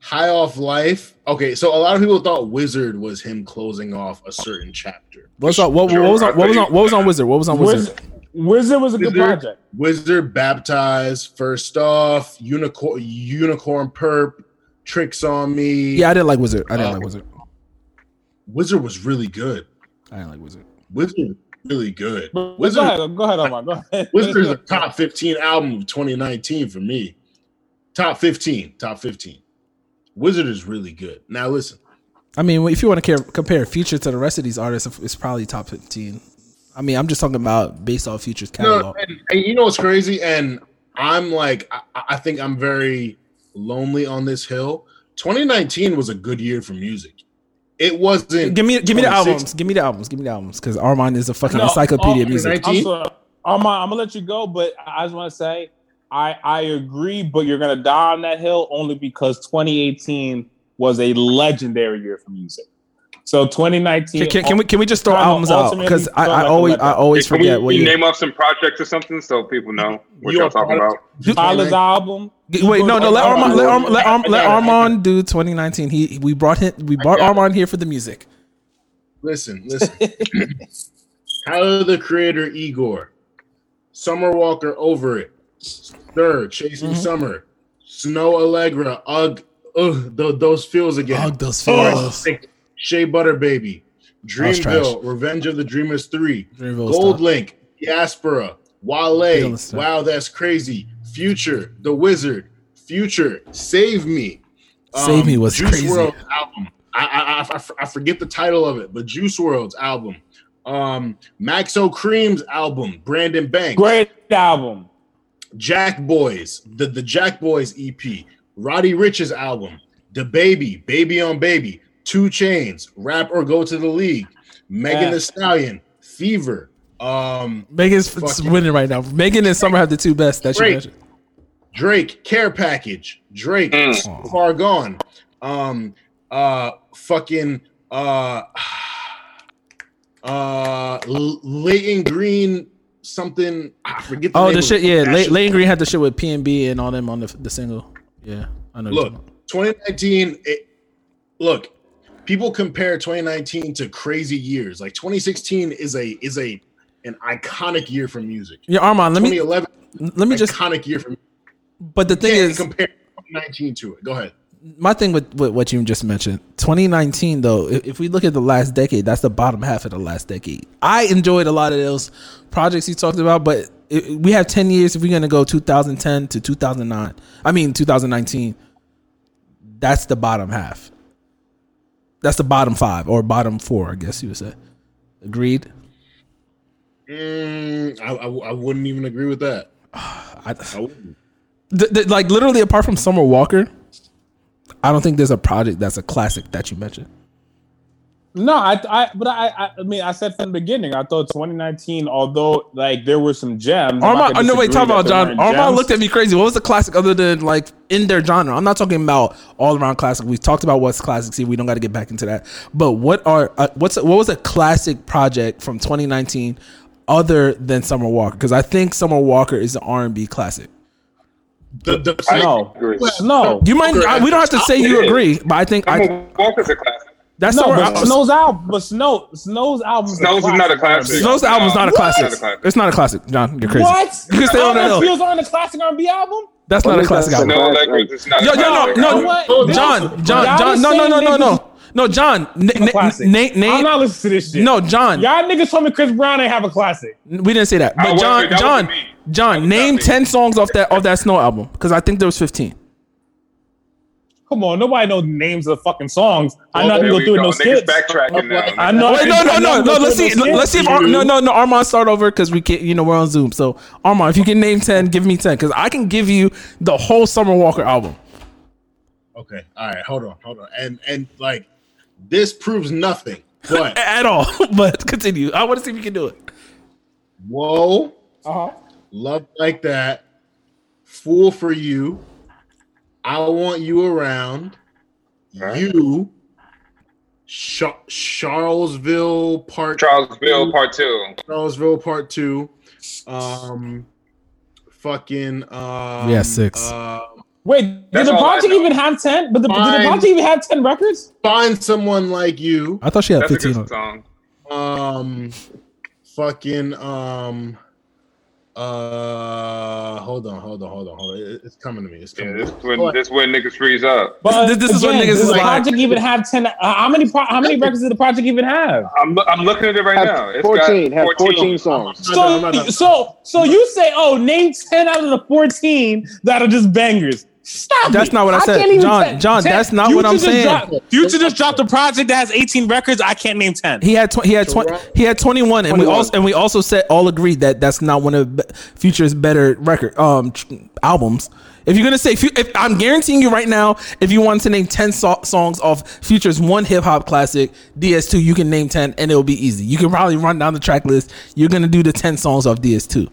High Off Life. Okay, so a lot of people thought Wizard was him closing off a certain chapter. What's on? What, what was on? What was on? What was on Wizard? What was on Wizard? Wizard, Wizard was a good project. Wizard baptized, first off, unicorn, unicorn perp, tricks on me. Yeah, I didn't like Wizard. I didn't Uh, like Wizard. Wizard was really good. I didn't like Wizard. Wizard was really good. But- but Wizard, Go ahead. Go ahead, Amar. Go ahead. Wizard is a top 15 album of 2019 for me. Top 15, top 15. Wizard is really good. Now listen, I mean, if you want to care, compare Future to the rest of these artists, it's probably top fifteen. I mean, I'm just talking about based off Future's No, catalog. and, and you know what's crazy? And I'm like, I, I think I'm very lonely on this hill. 2019 was a good year for music. It wasn't. give me, give me the albums. Give me the albums. Give me the albums. Because Armand is a fucking No, encyclopedia oh, of music. 19? I'm I'm gonna let you go, but I just want to say I I agree, but you're gonna die on that hill only because 2018 was a legendary year for music. So 2019. Can, can, can we can we just throw albums out? ultimately Because I, feel I like a always I letdown. always Can forget we, what we you. name off some projects or something so people know what You y'all are talking about? Tyler's album. Wait, no, no. Let Armand, let, Arm, let, Arm, let I got it, I got Armand do 2019. He we brought him. We brought. Armand here for the music. Listen, listen. Tyler the Creator, Igor, Summer Walker, Over It, SiR, Chasing Mm-hmm. Summer, Snoh Aalegra, Ugh, ugh, th- those feels again. Ugh, those feels. Sick, Shea Butter Baby. Dreamville, Revenge of the Dreamers 3, Dreamville Gold tough. Link, Diaspora, Wale, Wow, That's Crazy, Future, The Wizard, Future, Save Me. Save Me was Juice crazy. WRLD album. I, I, I, I forget the title of it, but Juice WRLD's album. Um, Maxo Kream's album, Brandon Banks. Great album. Jack Boys, the, the Jack Boys EP, Roddy Ricch's album, The Baby, Baby on Baby, 2 Chainz, Rap or Go to the League, Megan Yeah. Thee Stallion, Fever, um, Megan's Fucking- winning right now. Megan and Summer have the two best that you Great. mentioned. Drake, Care Package, Drake, Mm. Far Gone, um, uh, fucking, uh, uh, L- Layton Greene, something, I forget the Oh, name the shit. Yeah, That Lane, Green had the shit with P and B and all them on the the single. Yeah, I know. what Look, 2019. It, look, people compare 2019 to crazy years. Like 2016 is a is a an iconic year for music. yeah, Armand. Let me 2011, let me just. iconic year for music. But the thing is, compare 2019 to it. Go ahead. my thing with, with what you just mentioned 2019 though if, we look at the last decade that's the bottom half of the last decade i enjoyed a lot of those projects you talked about but it, we have 10 years if we're going to go 2010 to 2009 i mean 2019 that's the bottom half that's the bottom five or bottom four i guess you would say agreed Mm, I, I, I wouldn't even agree with that. I, I wouldn't. th- th- like literally apart from summer walker i don't think there's a project that's a classic that you mentioned No, I, I, but I, I, I mean, I said from the beginning, I thought 2019, although like there were some gems. I'm Armand, oh, no, wait, talk about John. weren't Armand looked at me crazy. What was the classic other than like in their genre? I'm not talking about all around classic. We talked about what's classic. See, We don't got to get back into that. But what are uh, what's what was a classic project from 2019 other than Summer Walker? Because I think Summer Walker is an R&B classic. The, the, No, agree. no, You might I, we don't have to say you agree, but I think I, Walker's a classic. That's no. Summer, But Snoh's album, but Snoh, Snoh's album. Snoh's is not a classic. Snoh's album's not a classic. Not. It's not a classic, John. You're crazy. What? You can stay on the hill. Feels aren't a classic R&B album. That's not a classic album. No, Classic. like it's not. Yo, yo, no, no, John, John, John, no, no, no, no, no, no, John, n- A classic. n- name, I'm not listening to this shit. no, John, y'all niggas told me Chris Brown ain't have a classic. we didn't say that. But wasn't- John, John, John, name ten songs off that off that Snoh album because I think there was fifteen. Come on, nobody knows names of the fucking songs. I know I There can go through it in go. those Niggas skits. backtracking now. I know. Wait, no, no, no, no. Let's see. those Let's see if. Ar- no, no, no. Armand start over because we can't. You know, we're on Zoom. So Armand, if you can name ten, give me ten because I can give you the whole Summer Walker album. Okay, all right, hold on, hold on, and and like this proves nothing, but at all. but continue. I want to see if you can do it. whoa, Uh-huh. love like that, fool for you, I want you around, you, Char- Charlesville part Charlesville Part Two. Charlesville part two, um, fucking um, Yeah, six. Uh, Wait, did the project even have ten? But the, did the project even have ten records? find someone like you. I thought she had That's a fifteen. good song. um fucking um uh hold on hold on hold on hold on It- it's coming to me it's Yeah, this is when But this is when niggas freeze up. But This- this is what again, niggas does is the like- project even have ten? Uh, how many? Pro, how many records did the project even have? I'm I'm looking at it right Have now. It's 14, got have 14 songs. I'm not done, I'm not So, so, so you say, oh, name ten out of the fourteen that are just bangers. Stop. That's it. not what I said. can't even John, say- John, that's not what I'm saying. dropped- Future just dropped a project that has 18 records. I can't name 10. He had tw- he had tw- he had 21 and we also and we also said all agreed that that's not one of Be- Future's better record um albums. If you're gonna say, if I'm guaranteeing you right now, if you want to name 10 so- songs off Future's one hip hop classic, DS2, you can name 10 and it'll be easy. You can probably run down the track list. You're gonna do the 10 songs off DS2.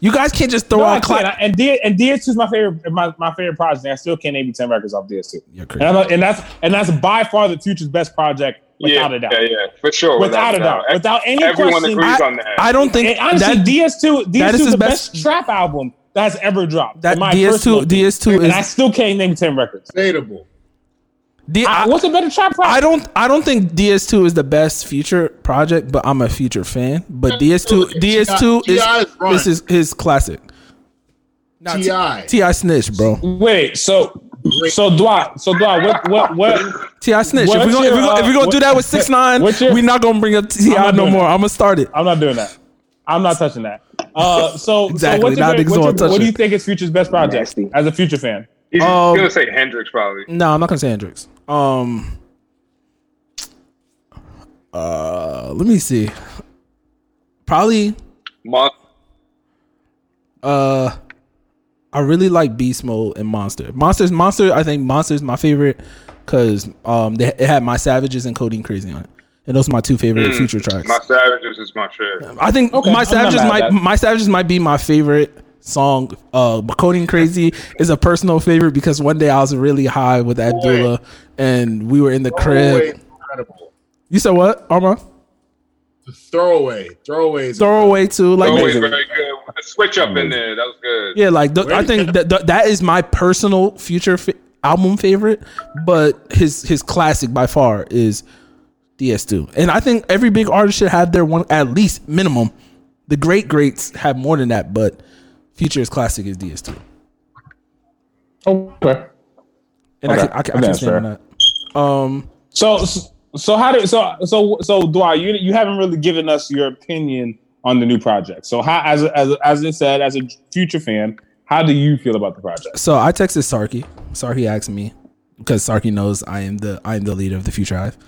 You guys can't just throw No, I out can't. and D and DS2 is my favorite my, my favorite project. and I still can't name you ten records off DS2. You're And, crazy. I'm and that's and that's by far the future's best project without yeah, a doubt. yeah, yeah, for sure. Without a doubt. Without any Everyone question. agrees I- on that. I don't think And honestly, that DS2 DS2 that is is the best- best, trap album that's ever dropped. that in my DS2 opinion. DS2 and I still can't name ten records. Debatable. D- I, I, what's a better trap project? I don't I don't think DS2 is the best future project, but I'm a future fan. But DS2 DS2 T.I. 's is run. this is his classic. Nah, Ti. T.I. snitch, bro. Wait, so so Dwight, so Dwight, what what what? T.I. snitch. If we're gonna, if your, we gonna, if we uh, gonna do that with six nine, your- we're not gonna bring up T.I. no more. that. I'm gonna start it. I'm not doing that. I'm not touching that. Uh, so Exactly, So what's your, now favorite- niggas what's your, what do you think is Future's best project Nasty. as a Future fan? He's Um, gonna say Hendrix probably. No, I'm not gonna say Hendrix. Um, uh, let me see. Probably, Mon- uh, I really like Beast Mode and Monster. Monsters, Monster. I think Monster is my favorite because um, they, it had my Savages and Codeine Crazy on it, and those are my two favorite Future tracks. My Savages is my shit. I think Okay, my I'm Savages might my Savages might be my favorite song. Uh, but Codeine Crazy is a personal favorite because one day I was really high with Abdullah, and we were in the crib. You said what, Arma? The throwaway, throwaways. Throwaway too, like Always very good. Switch up in there, that was good. yeah, like th- I think that th- that is my personal future fa- album favorite, but his his classic by far is DS2, and I think every big artist should have their one at least minimum. The great greats have more than that, but Future's classic is DS2, Okay. and I can I can, I can stand on that. Um, So so how do so so so Dwight, you you haven't really given us your opinion on the new project. So how as as as I said, as a Future fan, how do you feel about the project? so I texted Sarky. Sarky asked me because Sarky knows I am the I am the leader of the Future Hive.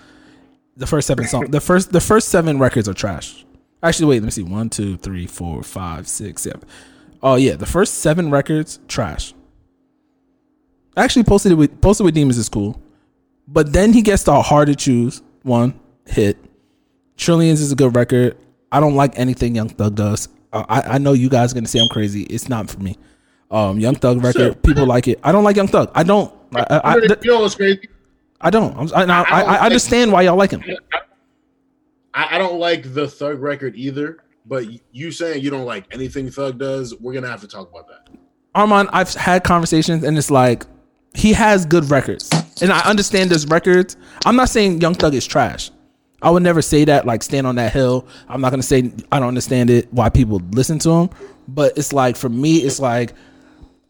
The first seven song, the first the first seven records are trash. Actually, wait, let me see. One, two, three, four, five, six, seven. Oh yeah, the first seven records trash. Actually, posted it with posted with demons is cool, but then he gets the hard to choose one hit. Trillions is a good record. I don't like anything Young Thug does. Uh, I I know you guys are gonna say I'm crazy. It's not for me. Um, Young Thug record, Sure. people like it. I don't like Young Thug. I don't. I, I, I, you know what's crazy? I don't. I'm, I, I, I I understand why y'all like him. I, I don't like the Thug record either. But you saying you don't like anything Thug does, we're gonna have to talk about that. Armand, I've had conversations and it's like he has good records. And I understand there's records. I'm not saying Young Thug is trash. I would never say that, like stand on that hill. I'm not gonna say I don't understand it why people listen to him. But it's like for me, it's like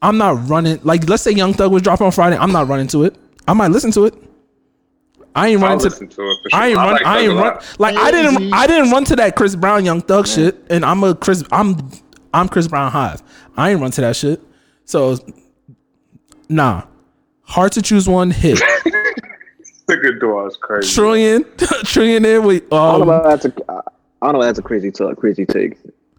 I'm not running like let's say Young Thug was dropping on Friday, I'm not running to it. I might listen to it. I ain't I'll running to to it for sure. I ain't run. like I ain't run. Like I didn't. I didn't run to that Chris Brown Young Thug shit, and I'm a Chris. I'm I'm Chris Brown Hive. I ain't run to that shit. So nah, hard to choose one hit. Look at door is crazy. Trillion, trillion in with I don't know um, that's a, I don't know that's a crazy, t- crazy take.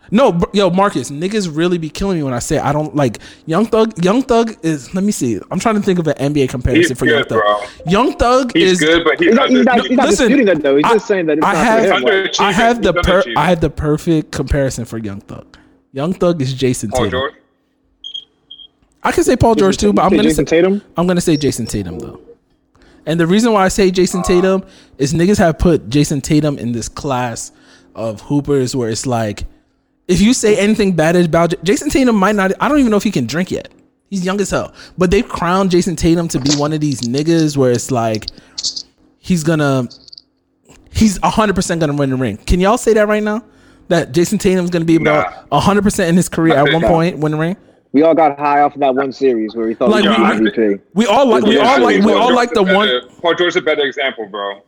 No, br- yo Marcus, niggas really be killing me when I say I don't like Young Thug. Young Thug is. Let me see. I'm trying to think of an NBA comparison He's for Young Thug. bro. Young Thug He's is good, but he's, He's not, he's not, he's not Listen, disputing that though. He's I- just saying that it's I not have- for him. I have the per. I have the perfect comparison for Young Thug. Young Thug is Jayson Paul Tatum. George. I can say Paul George too, but I'm gonna Jayson say Tatum. I'm gonna say Jayson Tatum though. And the reason why I say Jayson Tatum is niggas have put Jayson Tatum in this class of hoopers where it's like, if you say anything bad about J- Jayson Tatum, might not. I don't even know if he can drink yet. He's young as hell, but they've crowned Jayson Tatum to be one of these niggas where it's like he's gonna, he's hundred percent gonna win the ring. Can y'all say that right now? That Jayson Tatum's gonna be about hundred percent in his career at one point win the ring. We all got high off of that one series where we thought Like, he was we- MVP. We all like, we Yeah, all like, we all George like the better- one. Paul George is a better example, bro.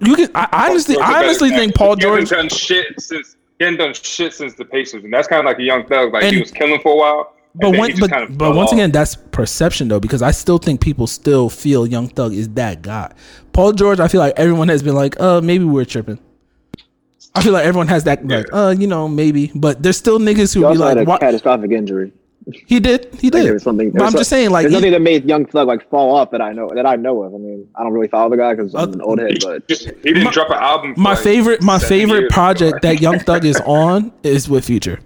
You can. I, I honestly, George is a I better honestly think. Paul He George. hasn't done shit since he hadn't done shit since the Pacers, and that's kind of like a young thug. Like And- he was killing for a while, But then one, but, kind of but once off. again, that's perception though, because I still think people still feel Young Thug is that guy. Paul George, I feel like everyone has been like, uh, maybe we're tripping. I feel like everyone has that, like, uh, you know, maybe. But there's still niggas He who be also had like, a what? catastrophic injury. He did, he Like, there did. was something. But there I'm was just saying, like, there's he- nothing that made Young Thug like fall off that I know that I know of. I mean, I don't really follow the guy because I'm Uh, an old head, but Just, he didn't drop an album. for my like favorite, my favorite project that Young Thug is on is with Future,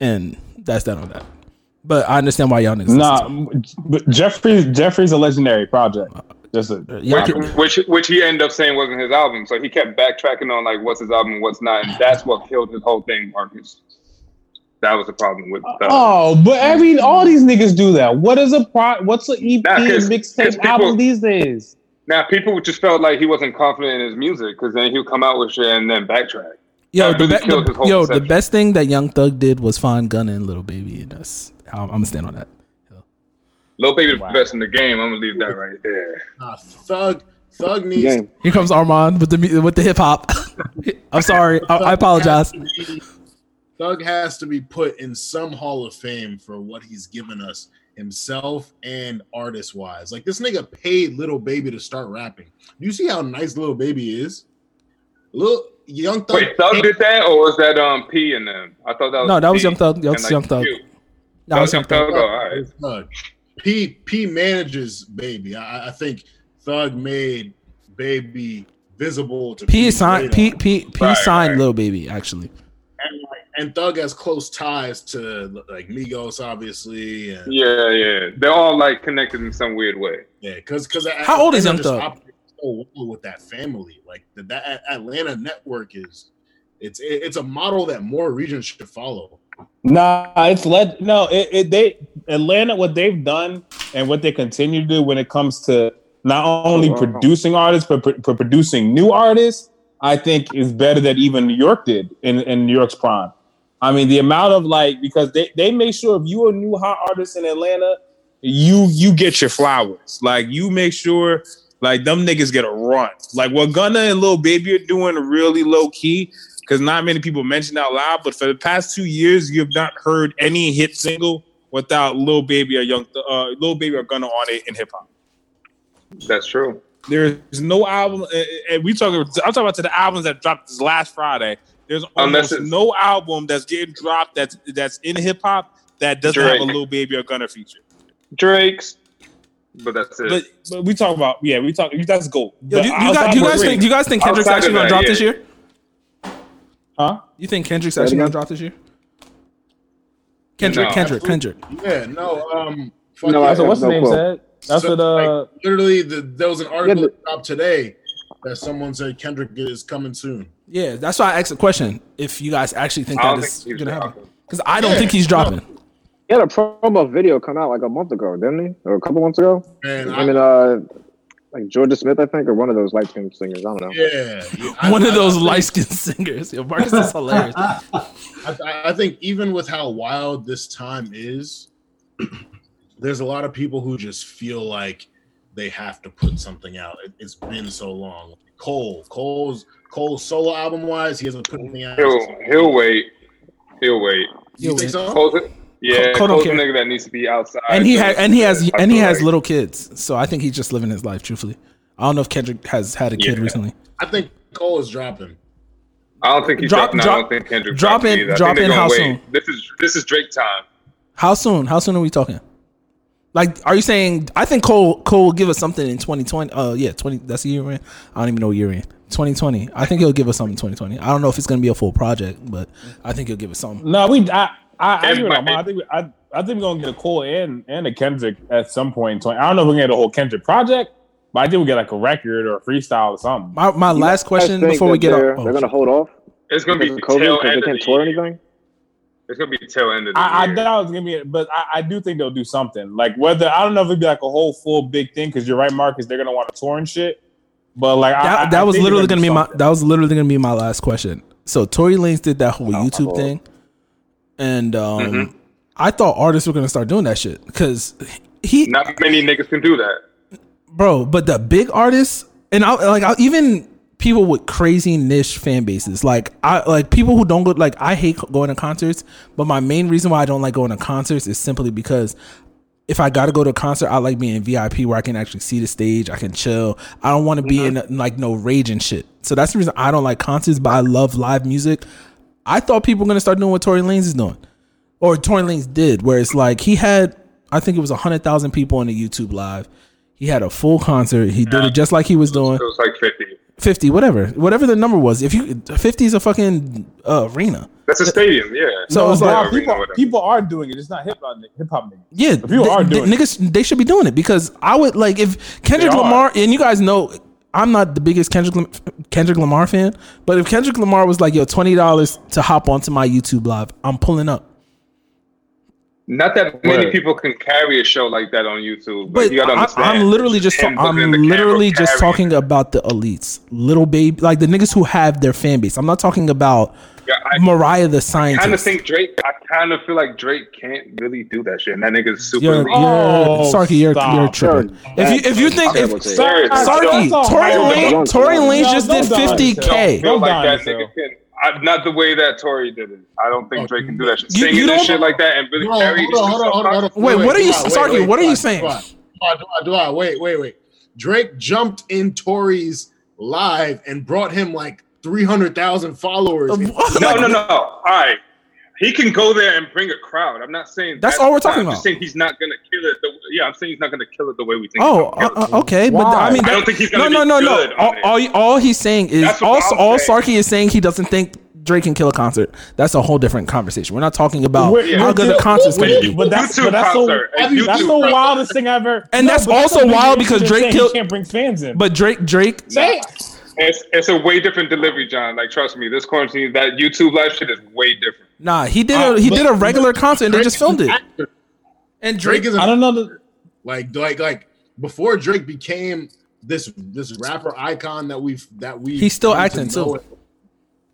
and That's that on that. But I understand why y'all niggas. Nah, listen but Jeffery Jeffery's a legendary project. Just a, it. Which, which which he ended up saying wasn't his album, so he kept backtracking on like what's his album, and what's not, and that's what killed his whole thing, Marcus. That was the problem with. Uh, Oh, but every all these niggas do that. What is a pro? What's an EP Nah, 'cause- 'cause mixtape people- album these days? Now people just felt like he wasn't confident in his music because then he would come out with shit and then backtrack. Yo, That the, be- killed the- his whole yo, the best thing that Young Thug did was find Gunna and Little Baby, and that's I'm, I'm gonna stand on that. Lil Baby the Wow. best in the game. I'm gonna leave that right there. Nah, Thug Thug needs Game. Here comes Armand with the with the hip hop. I'm sorry, I, I apologize. Thug has to be- Thug has to be put in some Hall of Fame for what he's given us himself and artist wise. Like this nigga paid Little Baby to start rapping. Do you see how nice Little Baby is? Little young Thug. Wait, Thug did that, or was that um P and them? I thought that was No, that was P Young Thug. That and, was like, Young Thug. Q. That was Young Young Thug. Thug. Oh, all right. Thug. P P manages Baby. I, I think Thug made Baby visible to P P's signed P. P P Right, signed right. Little Baby actually. And, Thug has close ties to like Migos, obviously. And, Yeah, yeah. They're all like connected in some weird way. Yeah, because because How old is Young Thug? So well with that family, like the, that Atlanta network is, it's it's a model that more regions should follow. Nah, it's led. No, it, it they Atlanta. What they've done and what they continue to do when it comes to not only oh, wow. producing artists but, pro- but producing new artists, I think is better than even New York did in in New York's prime. I mean, the amount of like because they they make sure if you're a new hot artist in Atlanta, you you get your flowers. Like you make sure like them niggas get a run. Like what Gunna and Lil Baby are doing really low key because not many people mention out loud. But for the past two years, you have not heard any hit single without Lil Baby or Young uh, Lil Baby or Gunna on it in hip hop. That's true. There's no album, and- and we talking. I'm talking about to the albums that dropped this last Friday. There's almost no album that's getting dropped that's that's in hip hop that doesn't have a Drake. Lil Baby or Gunna feature. Drake's, but that's it. But but we talk about yeah, we talk. That's gold. Yo, do, you, outside got, do you guys think do you guys think Kendrick's Outside actually gonna that, drop yeah. this year? Huh? You think Kendrick's Say it actually gonna drop this year? Kendrick, No. Kendrick, Kendrick. Yeah, no, um, No, yeah. I So what's the no name clue. said? That's So, what uh. like, literally, the, there was an article but- that dropped today that someone said Kendrick is coming soon. Yeah, that's why I asked the question if you guys actually think I that don't is think gonna happen. Because I don't Yeah, think he's no. dropping. He had a promo video come out like a month ago, didn't he? Or a couple months ago? And I mean, uh, like Jorja Smith, I think, or one of those light skinned singers. I don't know. yeah, yeah, One I- of those I think- light skinned singers. Yo, Marcus is hilarious. I, I- I think even with how wild this time is, there's a lot of people who just feel like they have to put something out. It, it's been so long. Cole, Cole's Cole's solo album wise, he hasn't put anything out. he'll he'll wait. He'll wait. You He'll think wait. so? Cole's a- yeah, Cole don't Cole's a nigga that needs to be outside. and he has, and he has and he has like- little kids. So I think he's just living his life, truthfully. I don't know if Kendrick has had a kid Yeah. recently. I think Cole is dropping. I don't think he's Drop- dropping. I don't think Kendrick drop dropping in- drop they're in gonna how wait. soon? This is this is Drake time. How soon? How soon are we talking? Like, are you saying? I think Cole Cole will give us something in 2020. Uh, yeah, 20. That's the year we're in. I don't even know what year we're in. 2020. I think he'll give us something in 2020. I don't know if it's gonna be a full project, but I think he'll give us something. No, we. I. I, I, It agree with. I think. We, I. I think we're gonna get a Cole and and a Kendrick at some point. in 20 I don't know if we're gonna get a whole Kendrick project, but I think we get like a record or a freestyle or something. My my last question before we get they're, up. oh, they're gonna hold off It's gonna be because of COVID because they can't tour year. anything. It's gonna be tail end of the I, I doubt it's gonna be, but I, I do think they'll do something. Like whether I don't know if it'd be like a whole full big thing because you're right, Marcus. They're gonna want to tour and shit. But like that, I, that I was think they're literally gonna do be my that was literally gonna be my last question. So Tory Lanez did that whole YouTube Lord. thing, and um, Mhm. I thought artists were gonna start doing that shit because he, Not many niggas can do that. bro. But the big artists and I like I, even people with crazy niche fan bases, like I like people who don't go like I hate going to concerts, but my main reason why I don't like going to concerts is simply because if I gotta go to a concert, I like being VIP where I can actually see the stage, I can chill. I don't want to be in mm-hmm. like no rage and shit. So that's the reason I don't like concerts, but I love live music. I thought people were gonna start doing what Tory Lanez is doing, or Tory Lanez did, where it's like he had, I think it was hundred thousand people on the YouTube live. He had a full concert. He did it just like he was doing It was like fifty. 50, whatever, whatever the number was. If you 50 is a fucking uh, arena. That's a stadium, yeah. So no, it's like- Arena, people, people are doing it. It's not hip hop hip hop niggas. Yeah, But people th- are th- doing it. niggas. They should be doing it because I would like if Kendrick They are. Lamar and you guys know I'm not the biggest Kendrick Kendrick Lamar fan, but if Kendrick Lamar was like, "Yo, twenty dollars to hop onto my YouTube live," I'm pulling up. Not that many Right. people can carry a show like that on YouTube. But But you gotta I, understand. I'm literally just Him I'm looking at the camera, literally just carrying talking about the elites, little baby, like the niggas who have their fan base. I'm not talking about Yeah, I Mariah the kind of think Drake. I kind of feel like Drake can't really do that shit. And that nigga's super. You're, you're. Oh, Sarky, you're stop. you're tripping. If you if you think if Serious. Sarky, Tory Lane, Tory Lanez just did 50k. yourself. Feel Don't like die that on yourself. nigga can. I, not the way that Tory did it. I don't think oh, Drake can do that shit. You- Singing you and shit like that and really Hold on, carry hold on, hold on, hold on, hold. Wait, what are you- Sarky, wait, what are you saying? Wait, wait, wait. Drake jumped in Tory's live and brought him like 300,000 followers. No, no, no. All right. He can go there and bring a crowd. I'm not saying That's all we're talking about. I'm about. just saying he's not gonna kill it. The, yeah, I'm saying he's not gonna kill it the way we think. Oh, he's gonna kill uh, it. uh, okay, but I mean, I don't think he's no, gonna no, be no, no. good All, it. all, all he's saying is all, all saying. Sarky is saying he doesn't think Drake can kill a concert. That's a whole different conversation. We're not talking about We're- how good the deal- concert's gonna be. But that's YouTube but that's so concert, a that's YouTube the wildest thing I've ever. And that's also the biggest wild because Drake killed- can't bring fans in. But Drake, Drake, say It's it's a way different delivery, John. Like trust me, this quarantine, that YouTube live shit is way different. nah, he did Uh, a he but- did a regular concert and they just filmed it. actor. And Drake Drake, is I a, don't know. The, like like like before Drake became this this rapper icon that we've that we He's still acting, too.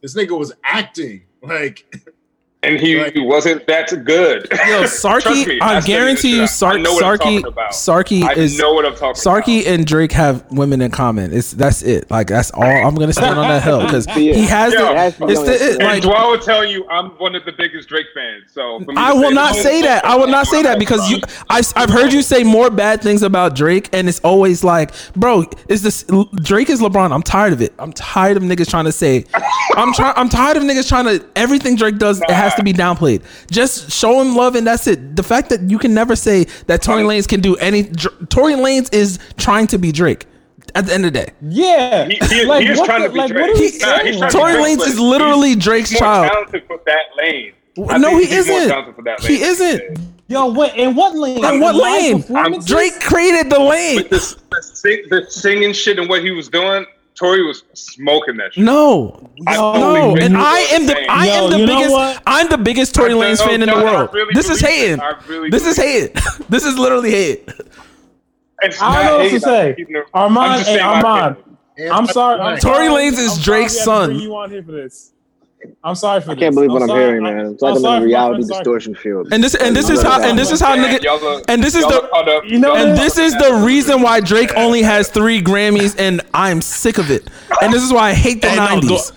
This nigga was acting like And he Right. wasn't that good. yo, Trust Sarky, me, I I've guarantee you, this shit. I know what I'm Sarky, talking about. Sarky I is know what I'm talking Sarky about. and Drake have women in common. It's that's it. Like that's all I'm gonna stand on that hill because he has Yo, the. has It's the it, shit. And like Dwell will tell you I'm one of the biggest Drake fans. So I will say not say that. I will not say that because you. I, I've heard you say more bad things about Drake, and it's always like, bro, is this Drake is LeBron? I'm tired of it. I'm tired of niggas trying to say. I'm trying. I'm tired of niggas trying to. Everything Drake does, it has to be downplayed. Just show him love, and that's it. The fact that you can never say that Tory Lanez can do any. Dr- Tory Lanez is trying to be Drake. At the end of the day, yeah, He, he, like, he is trying the- to be like, Drake. what are we He's not- he's saying? trying to be Tory Drake, Lanez but is literally he's Drake's more child. talented for that lane. I no, he isn't. for that He isn't. Yo, what in what lane? In what lane? Drake created the lane. The, the, sing, the singing shit and what he was doing, Tory was smoking that shit. No, I no, and I am the I saying. am the Yo, you know biggest what? I'm the biggest Tory Lanez know, fan in the no, world. really This is believe hating. Really This is believe hating. This is literally hate. It's I don't know what to I'm keeping Armand, I'm hey, Armand. I'm sorry. I'm Tory. Lanez is Drake's we had to son. You on here for this? I'm sorry for I this. can't believe what I'm, sorry. hearing, man. It's like I'm, sorry in a reality my friend Sarky. distortion field. And this and this is how and this is how nigga and this is y'all the. You know and this is the reason why Drake only has three Grammys, and I'm sick of it. And this is why I hate the '90s.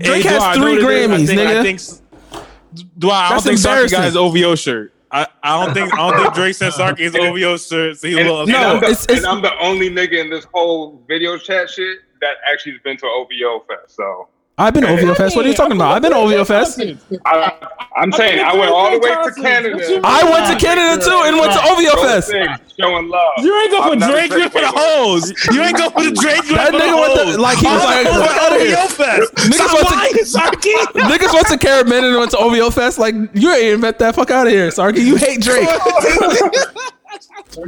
Drake has three I know what it is. Grammys, I think, nigga. I think, Dwight, I don't think Sarky embarrassing. got his OVO shirt. I, I don't think I don't think Drake sent Sarky his OVO shirt. So he's a And, little and No, I'm the, it's- it's- and I'm the only nigga in this whole video chat shit that actually has been to OVO Fest. So I've been to OVO Fest. What are you talking about? I've been to OVO Fest. I, I'm saying I went all the way to Canada. What you mean? I went to Canada too and went to OVO Fest. Showing love. You ain't go for I'm not a Drake, you went for the Drake hoes. You ain't go for the Drake, you That went for the nigga went to- like, he was like, fuck outta here. OVO Fest. Niggas went to- lying, Sarky. Niggas went to Caribbean and went to OVO Fest. Like you ain't met that fuck out of here, Sarky. You hate Drake.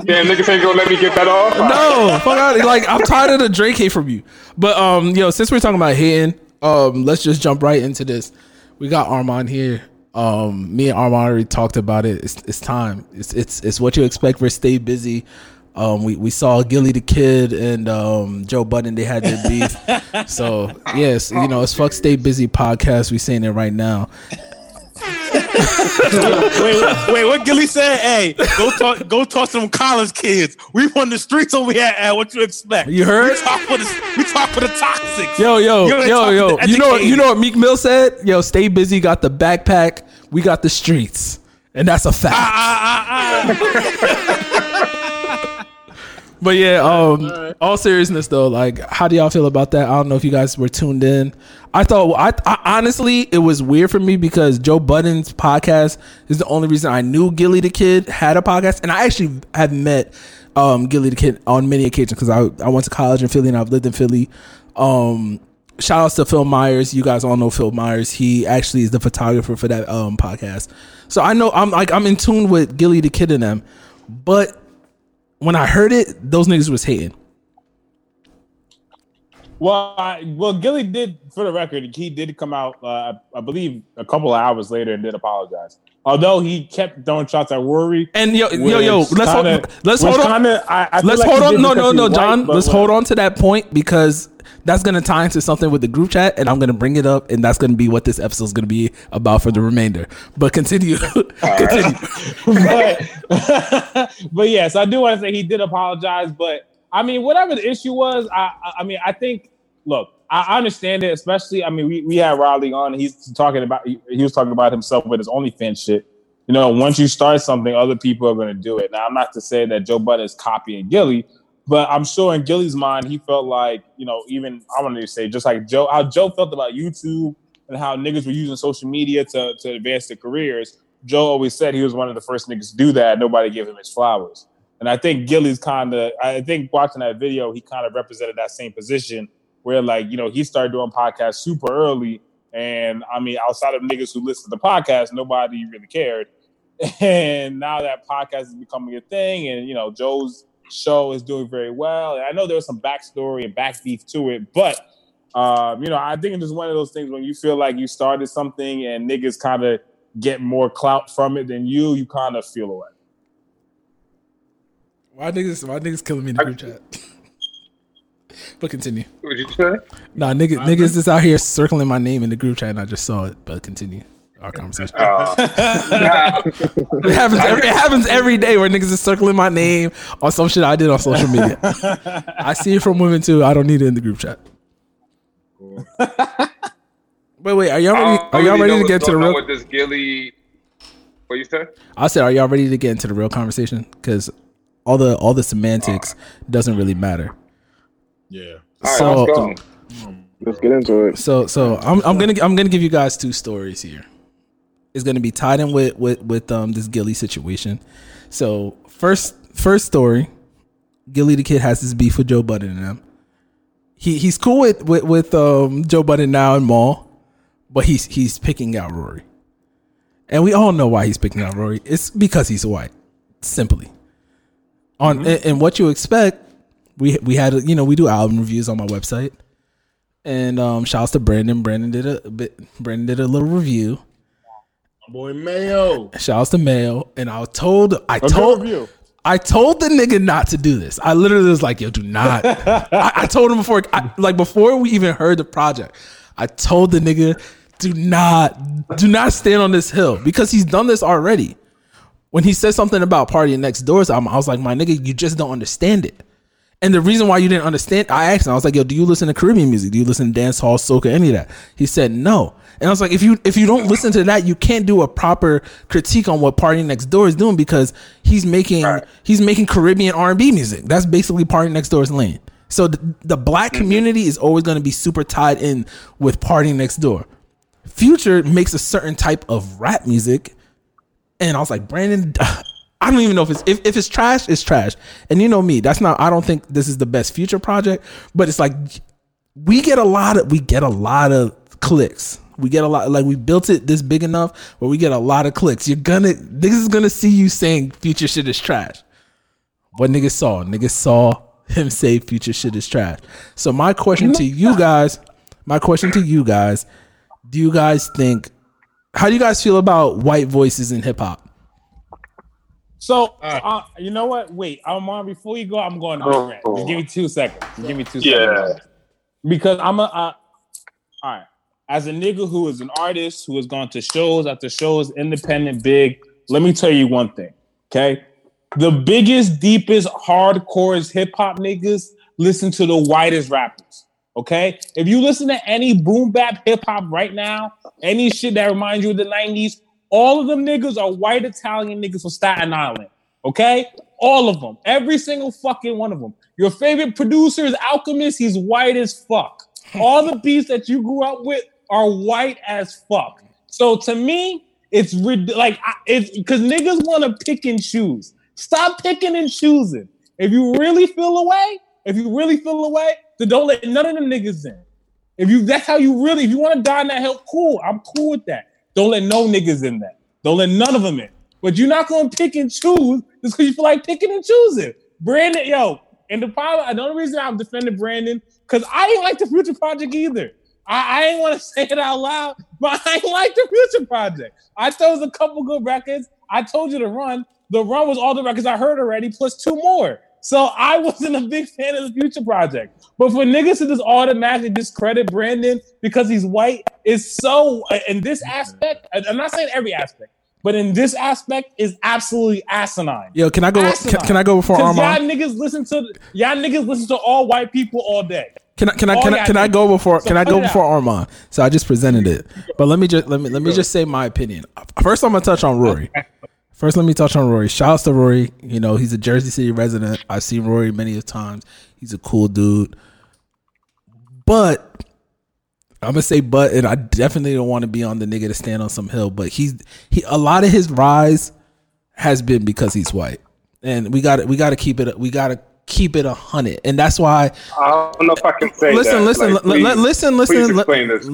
Damn, niggas ain't gonna let me get that off. No, fuck out. Like I'm tired of the Drake hate from you. But um, yo, since we're talking about hating, um, let's just jump right into this. We got Armand here. Um, me and Armand already talked about it. It's it's time. It's it's it's what you expect for Stay Busy. Um, we, we saw Gillie the Kid and um, Joe Budden. They had their beef. so yes, you know it's fuck Stay Busy podcast. We saying it right now. wait, wait, what Gillie said? Hey, go talk, go talk to them college kids. We on the streets over here. At what you expect? You heard? We talk for the, we talk for the toxics. Yo, yo, You yo, yo. You know, you know what Meek Mill said? Yo, stay busy. Got the backpack. We got the streets, and that's a fact. Ah, ah, ah, But yeah, um, all seriousness though, like, how do y'all feel about that? I don't know if you guys were tuned in. I thought, I, I honestly, it was weird for me because Joe Budden's podcast is the only reason I knew Gillie the Kid had a podcast, and I actually have met um, Gillie the Kid on many occasions because I I went to college in Philly and I've lived in Philly. Um, shout outs to Phil Myers. You guys all know Phil Myers. He actually is the photographer for that um podcast. So I know I'm like I'm in tune with Gillie the Kid and them. But when I heard it, those niggas was hating. Well, I, well, Gillie did, for the record, he did come out, uh, I believe, a couple of hours later and did apologize. Although he kept throwing shots at Rory. And yo, yo, yo, let's kinda- hold, let's hold on. kinda- I, I let's like hold on. No, no, no, John. but let's hold on to that point because that's gonna tie into something with the group chat, and I'm gonna bring it up, and that's gonna be what this episode is gonna be about for the remainder. But continue. continue. but, but yes, I do want to say he did apologize. But I mean, whatever the issue was, I, I- I mean, I think, look, I understand it, especially. I mean, we, we had Riley on. He's talking about he, was talking about himself with his OnlyFans shit. You know, once you start something, other people are going to do it. Now, I'm not to say that Joe Budden is copying Gillie, but I'm sure in Gillie's mind, he felt like, you know, even I wanted to say just like Joe, how Joe felt about YouTube and how niggas were using social media to, to advance their careers. Joe always said he was one of the first niggas to do that. Nobody gave him his flowers. And I think Gillie's kind of, I think watching that video, he kind of represented that same position where, like, you know, he started doing podcasts super early. And I mean, outside of niggas who listen to the podcast, nobody really cared. And now that podcast is becoming a thing, and, you know, Joe's show is doing very well. And I know there's some backstory and back beef to it, but, um, you know, I think it's just one of those things when you feel like you started something and niggas kind of get more clout from it than you, you kind of feel away. Why niggas? Why niggas killing me in the group chat? but continue. What'd you say? Nah, niggas, niggas is out here circling my name in the group chat, and I just saw it. But continue our conversation. Uh, it happens. Every, it happens every day where niggas is circling my name on some shit I did on social media. I see it from women too. I don't need it in the group chat. wait, wait. Are y'all ready? Are y'all ready to get to the real? With this Gillie, what you say? I said, are y'all ready to get into the real conversation? Because all the all the semantics doesn't really matter. Yeah. So Let's get into it. So so I'm I'm gonna I'm gonna give you guys two stories here. It's gonna be tied in with with with um this Gillie situation. So first first story, Gillie the kid has this beef with Joe Budden and them. He he's cool with with, with um Joe Budden now and Mal, but he's he's picking out Rory. And we all know why he's picking out Rory. It's because he's white. Simply. On and, and what you expect, we we had you know we do album reviews on my website, and um shouts to Brandon. Brandon did a bit. Brandon did a little review. My boy Mayo. Shouts to Mayo, and I was told I told review. I told the nigga not to do this. I literally was like, "Yo, do not." I, I told him before, I, like before we even heard the project, I told the nigga, "Do not, do not stand on this hill," because he's done this already. When he said something about partying next doors, I was like, "My nigga, you just don't understand it." And the reason why you didn't understand, I asked him, I was like, "Yo, do you listen to Caribbean music? Do you listen to dance hall, soca, any of that?" He said no. And I was like, "If you if you don't listen to that, you can't do a proper critique on what PartyNextDoor is doing because he's making he's making Caribbean R and B music. That's basically PartyNextDoor's lane. So the, the black mm-hmm. community is always going to be super tied in with PartyNextDoor. Future makes a certain type of rap music, and I was like, Brandon, I don't even know if it's if, if it's trash, it's trash. And you know me, that's not. I don't think this is the best Future project, but it's like we get a lot of we get a lot of clicks. We get a lot like we built it this big enough where we get a lot of clicks. You're gonna this is gonna see you saying Future shit is trash. What niggas saw? Niggas saw him say Future shit is trash. So my question to you guys, my question to you guys, do you guys think? How do you guys feel about white voices in hip hop? So, uh, you know what? Wait, I'm on before you go. I'm going to Oh. Just give me two seconds. Just give me two Yeah. seconds. Because I'm a. Uh, all right. As a nigga who is an artist who has gone to shows after shows, independent, big. Let me tell you one thing. Okay, the biggest, deepest, hardcore hip hop niggas listen to the whitest rappers. Okay, if you listen to any boom bap hip hop right now, any shit that reminds you of the '90s, all of them niggas are white Italian niggas from Staten Island. Okay, all of them, every single fucking one of them. Your favorite producer is Alchemist. He's white as fuck. All the beats that you grew up with are white as fuck. So to me, it's rid- like it's because niggas want to pick and choose. Stop picking and choosing. If you really feel away, if you really feel away, then don't let none of them niggas in. If you that's how you really, if you want to die in that hell, cool. I'm cool with that. Don't let no niggas in that. Don't let none of them in. But you're not gonna pick and choose just because you feel like picking and choosing. Brandon, yo, and the problem, the only reason I'm defending Brandon, because I ain't like the Future Project either. I, I ain't want to say it out loud, but I ain't like the Future Project. I it a couple good records. I told you to run. The run was all the records I heard already, plus two more. So I wasn't a big fan of the Future Project. But for niggas to just automatically discredit Brandon because he's white is so in this aspect. I'm not saying every aspect, but in this aspect is absolutely asinine. Yo, can I go? Can, can I go before Armand? Y'all niggas listen to y'all niggas listen to all white people all day. Can I can I All can I, can I go before So can I go out. before Armand? So I just presented it, but let me just let me let me just say my opinion. First, I'm gonna touch on Rory. First, let me touch on Rory. Shouts to Rory. You know he's a Jersey City resident. I've seen Rory many times. He's a cool dude, but I'm gonna say but, and I definitely don't want to be on the nigga to stand on some hill. But he's he a lot of his rise has been because he's white, and we got we got to keep it we got to keep it a hundred, and that's why I don't know if I can say Listen, that. listen, Like, li- li- please- listen, listen, Please li- explain this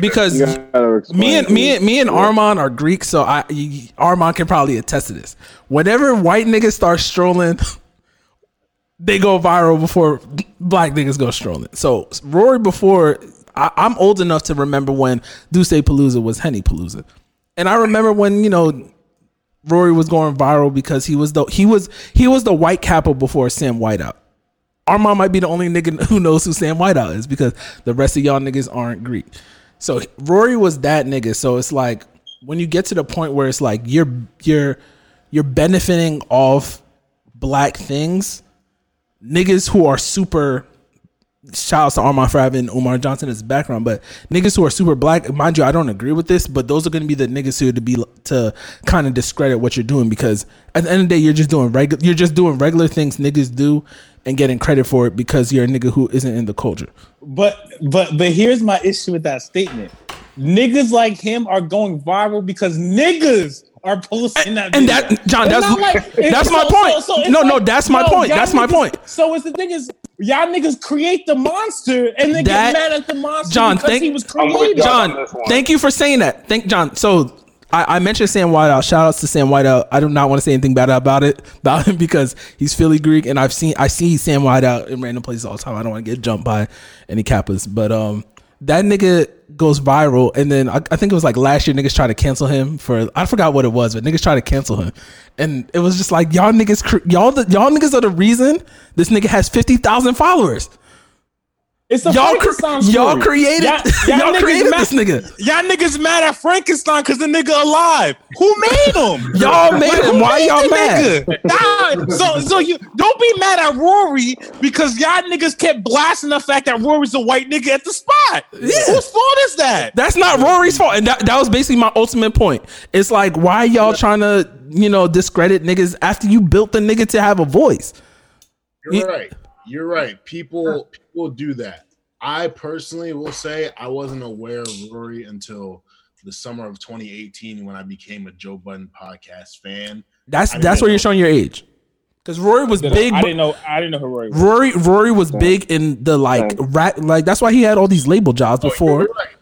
because me and me and me and Armand are Greek, so I y- Armand can probably attest to this. Whenever white niggas start strolling, they go viral before black niggas go strolling. So Rory, before I, I'm old enough to remember when Duce Palooza was Henny Palooza, and I remember when you know Rory was going viral because he was the he was he was the white capo before Sam Whiteout. Armand might be the only nigga who knows who Sam Whiteout is because the rest of y'all niggas aren't Greek. So Rory was that nigga. So it's like when you get to the point where it's like you're you're you're benefiting off black things, niggas who are super shout out to Armand for having Umar Johnson as background, but niggas who are super black, mind you, I don't agree with this, but those are going to be the niggas who to be to kind of discredit what you're doing because at the end of the day, you're just doing regular, you're just doing regular things niggas do and getting credit for it because you're a nigga who isn't in the culture. But but but here's my issue with that statement. Niggas like him are going viral because niggas are posting that. And video. that- John, It's that's- like- it's- that's my point. it's No, no, that's my point. y'all That's my point. So it's the thing is, y'all niggas create the monster and then That- get mad at the monster John, because thank he was created. John, thank you for saying that. Thank John. So I, I mentioned Sam Whiteout. Shout outs to Sam Whiteout. I do not want to say anything bad about it about him because he's Philly Greek, and I've seen I see Sam Whiteout in random places all the time. I don't want to get jumped by any kappas, but um, that nigga goes viral, and then I, I think it was like last year niggas tried to cancel him for I forgot what it was, but niggas tried to cancel him, and it was just like y'all niggas, y'all the, y'all niggas are the reason this nigga has fifty thousand followers. It's a y'all, cr- Frankenstein y'all created Y'all- y'all, y'all created mad- this nigga. Y'all niggas mad at Frankenstein because the nigga alive. Who made him? Y'all made Like, him. Why made y'all mad? nigga? Nah, so so you don't be mad at Rory because y'all niggas kept blasting the fact that Rory's a white nigga at the spot. Whose fault is that? That's not Rory's fault, and that, that was basically my ultimate point. It's like why y'all trying to you know discredit niggas after you built the nigga to have a voice. You're right. You're right. People people do that. I personally will say I wasn't aware of Rory until the summer of 2018 when I became a Joe Budden podcast fan. That's that's where know- you're showing your age. Because Rory was big. I didn't know. I didn't know who Rory was. Rory Rory was big in the like rat like that's why he had all these label jobs oh, before. You're right.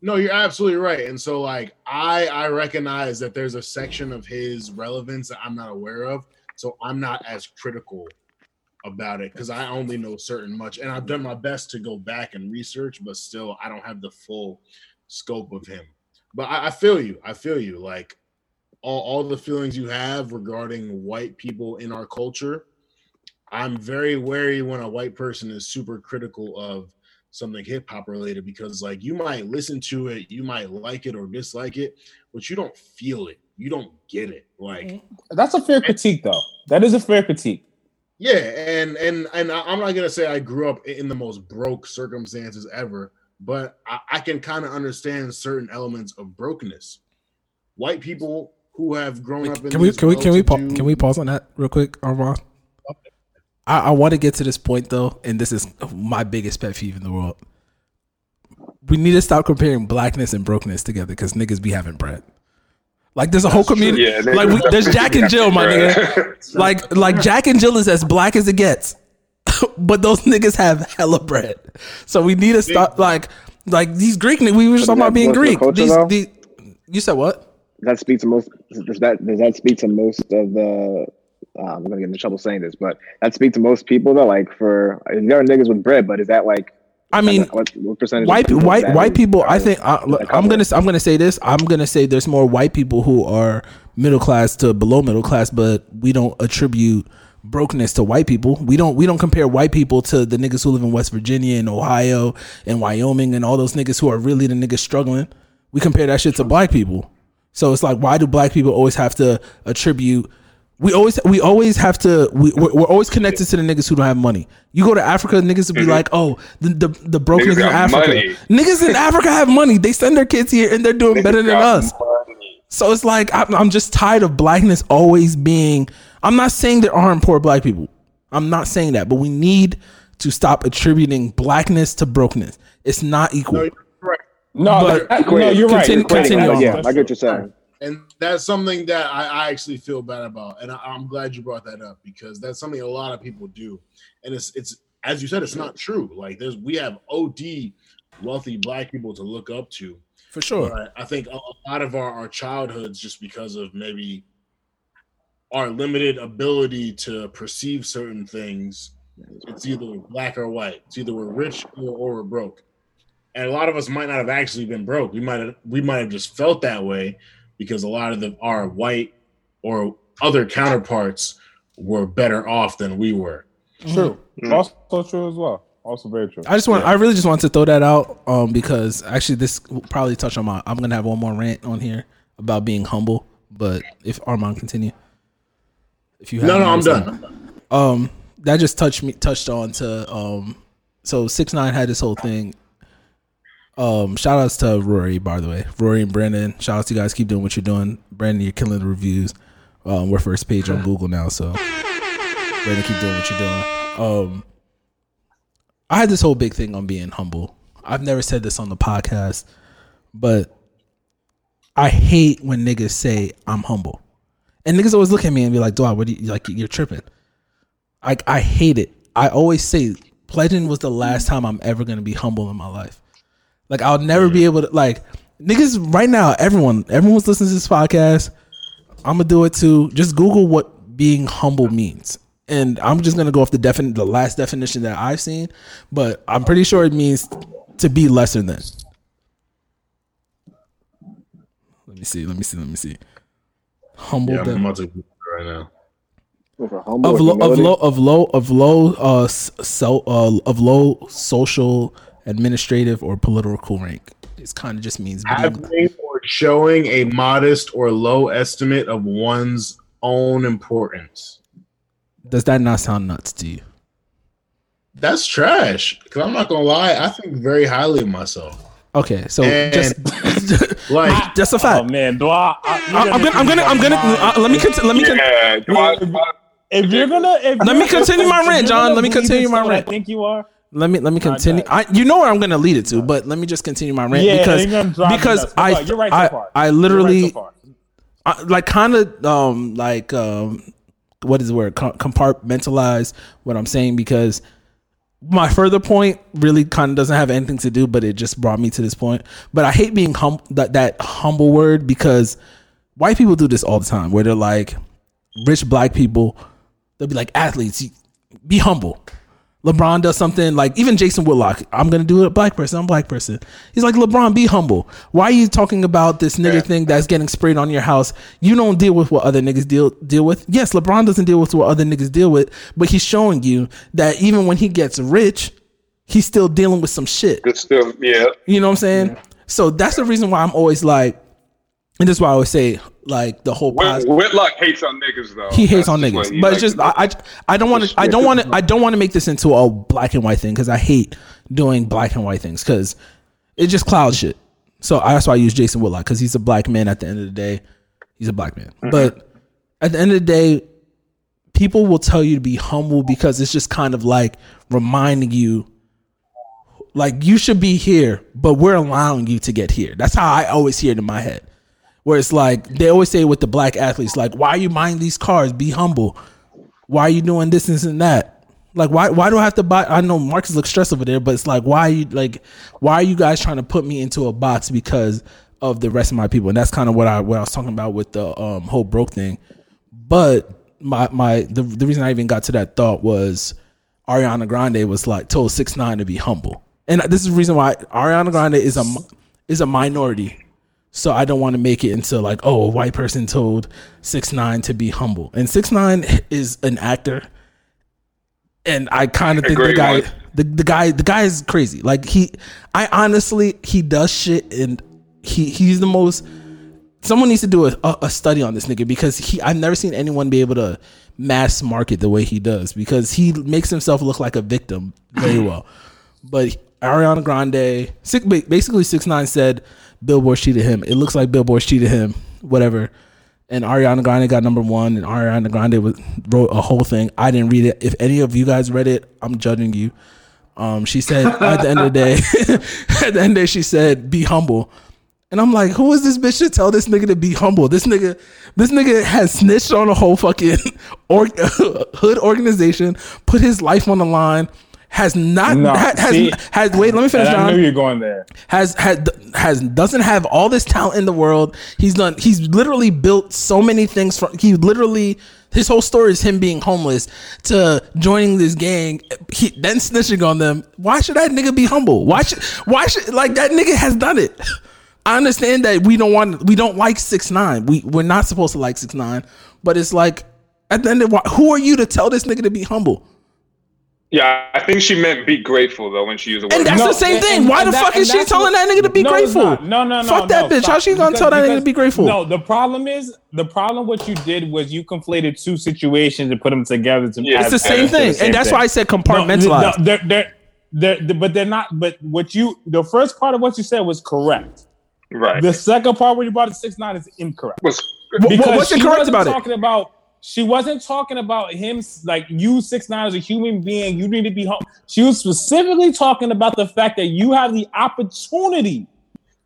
No, you're absolutely right. And so like I I recognize that there's a section of his relevance that I'm not aware of. So I'm not as critical about it because I only know certain much. And I've done my best to go back and research, but still I don't have the full scope of him. But I, I feel you. I feel you. Like all, all the feelings you have regarding white people in our culture. I'm very wary when a white person is super critical of something hip hop related because like you might listen to it, you might like it or dislike it, but you don't feel it. You don't get it. Like That's a fair critique, though. That is a fair critique. Yeah, and and and I'm not gonna say I grew up in the most broke circumstances ever, but I, I can kind of understand certain elements of brokenness. White people who have grown up in Can we can we can we pa- can we pause on that real quick, Armand? I, I want to get to this point though, and this is my biggest pet peeve in the world. We need to stop comparing blackness and brokenness together because niggas be having bread. Like there's a whole community. Yeah, like we, there's Jack and Jill, my nigga. Like like Jack and Jill is as black as it gets. but those niggas have hella bread. So we need to stop like like these Greek niggas. We were just talking about being goes to the Greek. These, these, you said what? That speaks to most? Does that does that speak to most of the? Uh, I'm gonna get in trouble saying this, but that speaks to most people though. Like for there are niggas with bread, but is that like? I mean, what, what percentage? white people white white is? people. I think I, look, I'm gonna I'm gonna say this. I'm gonna say there's more white people who are middle class to below middle class, but we don't attribute brokenness to white people. We don't we don't compare white people to the niggas who live in West Virginia and Ohio and Wyoming and all those niggas who are really the niggas struggling. We compare that shit to black people. So it's like, why do black people always have to attribute? We always we always have to. We, we're, we're always connected to the niggas who don't have money. You go to Africa, niggas will be mm-hmm. like, oh, the the, the brokenness Niggas in Africa. money. Niggas in Africa have money. They send their kids here and they're doing better than got us. So it's like I'm, I'm just tired of blackness always being. I'm not saying there aren't poor black people. I'm not saying that, but we need to stop attributing blackness to brokenness. It's not equal. No, But- no, you're right. Continue- You're right. continue on. Yeah, I get what you're saying. And that's something that I, I actually feel bad about, and I, I'm glad you brought that up because that's something a lot of people do, and it's it's as you said, it's not true. Like there's we have OD wealthy black people to look up to. For sure. But I think a, a lot of our, our childhoods, just because of maybe our limited ability to perceive certain things, it's either black or white. It's either we're rich or, or we're broke. And a lot of us might not have actually been broke. We might have we might have just felt that way because a lot of the our white or other counterparts were better off than we were. True. Also true as well. Also very true. I just want. I really just want to throw that out, um, because actually this will probably touch on my. I'm gonna have one more rant on here about being humble. But if Armand continue, if you have No, no, I'm more to say. done. Um, that just touched me. Touched on to um. So six nine had this whole thing. Um, shout outs to Rory, by the way, Rory and Brandon. Shout out to you guys. Keep doing what you're doing. Brandon, you're killing the reviews. Um, we're first page on Google now, so Brandon, keep doing what you're doing. Um, I had this whole big thing on being humble. I've never said this on the podcast, but I hate when niggas say I'm humble. And niggas always look at me and be like, Dwight, what do you like you're tripping. Like I hate it. I always say pledging was the last time I'm ever gonna be humble in my life. Like I'll never be able to like niggas right now, everyone, everyone's listening to this podcast. I'm gonna do it too. Just Google what being humble means. And I'm just gonna go off the defin- the last definition that I've seen, but I'm pretty sure it means to be lesser than. Let me see. Let me see. Let me see. Humble. Yeah, I'm about to right now. For of low, of low, of low, of low, uh, s- so, uh, of low social, administrative, or political rank. It kind of just means being, Having or showing a modest or low estimate of one's own importance. does that not sound nuts to you? That's trash. Because I'm not gonna lie, I think very highly of myself. Okay, so And- just Like just a fact. Oh fact. man, do I? I I, I'm gonna, I'm gonna, I'm gonna. Uh, let me, cont- let me, con- Yeah, Dwight, if you're gonna, if Let me you're- continue my rant, John. Let me continue my rant. I think you are. Let me, let me continue. I, you know where I'm gonna lead it to, but let me just continue my rant Yeah, because you're gonna drive me because. I, you're right so I, far. I right literally, so far. I, like kind of um like um what is the word Com- compartmentalize what I'm saying because my further point really kind of doesn't have anything to do but it just brought me to this point but I hate being hum that that humble word because white people do this all the time where they're like rich black people they'll be like athletes be humble LeBron does something like even Jason Whitlock. I'm gonna do it a black person. I'm a black person. He's like LeBron, be humble. Why are you talking about this nigga thing that's getting sprayed on your house? You don't deal with what other niggas deal deal with. Yes, LeBron doesn't deal with what other niggas deal with, but he's showing you that even when he gets rich, he's still dealing with some shit. Good stuff. Yeah. You know what I'm saying? So that's the reason why I'm always like, and this is why I always say like the whole Whit- positive. Whitlock hates on niggas though. He hates That's on niggas, he but it's just. I, I I don't want to I don't want to I don't want to make this into a black and white thing because I hate doing black and white things because it just clouds shit. So I, that's why I use Jason Whitlock because he's a black man. At the end of the day, he's a black man. Mm-hmm. But at the end of the day, people will tell you to be humble because it's just kind of like reminding you like you should be here, but we're allowing you to get here. That's how I always hear it in my head. Where it's like they always say with the black athletes, like, why are you buying these cars? Be humble. Why are you doing this, this, and that? Like why why do I have to buy? I know Marcus looks stressed over there, but it's like why you like why are you guys trying to put me into a box because of the rest of my people? And that's kind of what I what I was talking about with the um, whole broke thing. But my my the the reason I even got to that thought was Ariana Grande was like told six nine to be humble, and this is the reason why Ariana Grande is a is a minority. So I don't want to make it into like oh a white person told six nine to be humble, and six nine is an actor, and I kind of think the guy one. the, the guy the guy is crazy. Like he, I honestly he does shit, and he he's the most someone needs to do a, a, a study on this nigga because he I've never seen anyone be able to mass market the way he does because he makes himself look like a victim very well. But Ariana Grande, basically six nine said Billboard cheated him. It looks like Billboard cheated him. Whatever. And Ariana Grande got number one, and Ariana Grande was, wrote a whole thing. I didn't read it. If any of you guys read it, I'm judging you. Um, she said at the end of the day, at the end of the day, she said, "Be humble." And I'm like, who is this bitch to tell this nigga to be humble? This nigga, this nigga has snitched on a whole fucking or, hood organization, put his life on the line, has not No, ha- has, see, has wait, let me finish. And I knew you're going there. has had has doesn't have all this talent in the world. He's done. He's literally built so many things. From he literally his whole story is him being homeless to joining this gang, he, then snitching on them. Why should that nigga be humble? Why should why should like that nigga has done it? I understand that we don't want we don't like six nine. We we're not supposed to like six nine, but it's like at the end of wh- who are you to tell this nigga to be humble? Yeah, I think she meant be grateful though when she used the word. And that's the same thing. Why the that- fuck is she telling what- that nigga to be No, grateful? No, no, no. Fuck that no, bitch. How she gonna Because- tell that nigga to be grateful? No, the problem is the problem. What you did was you conflated two situations and put them together to. It's the same as the thing, same and that's thing. why I said compartmentalize. no, they're, they're, they're, they're- but they're not. But what you the first part of what you said was correct. Right. The second part where you brought it six nine is incorrect. Was Wh- wh- what's she incorrect wasn't about it? Talking about she wasn't talking about him like you six nine as a human being. You need to be home. She was specifically talking about the fact that you have the opportunity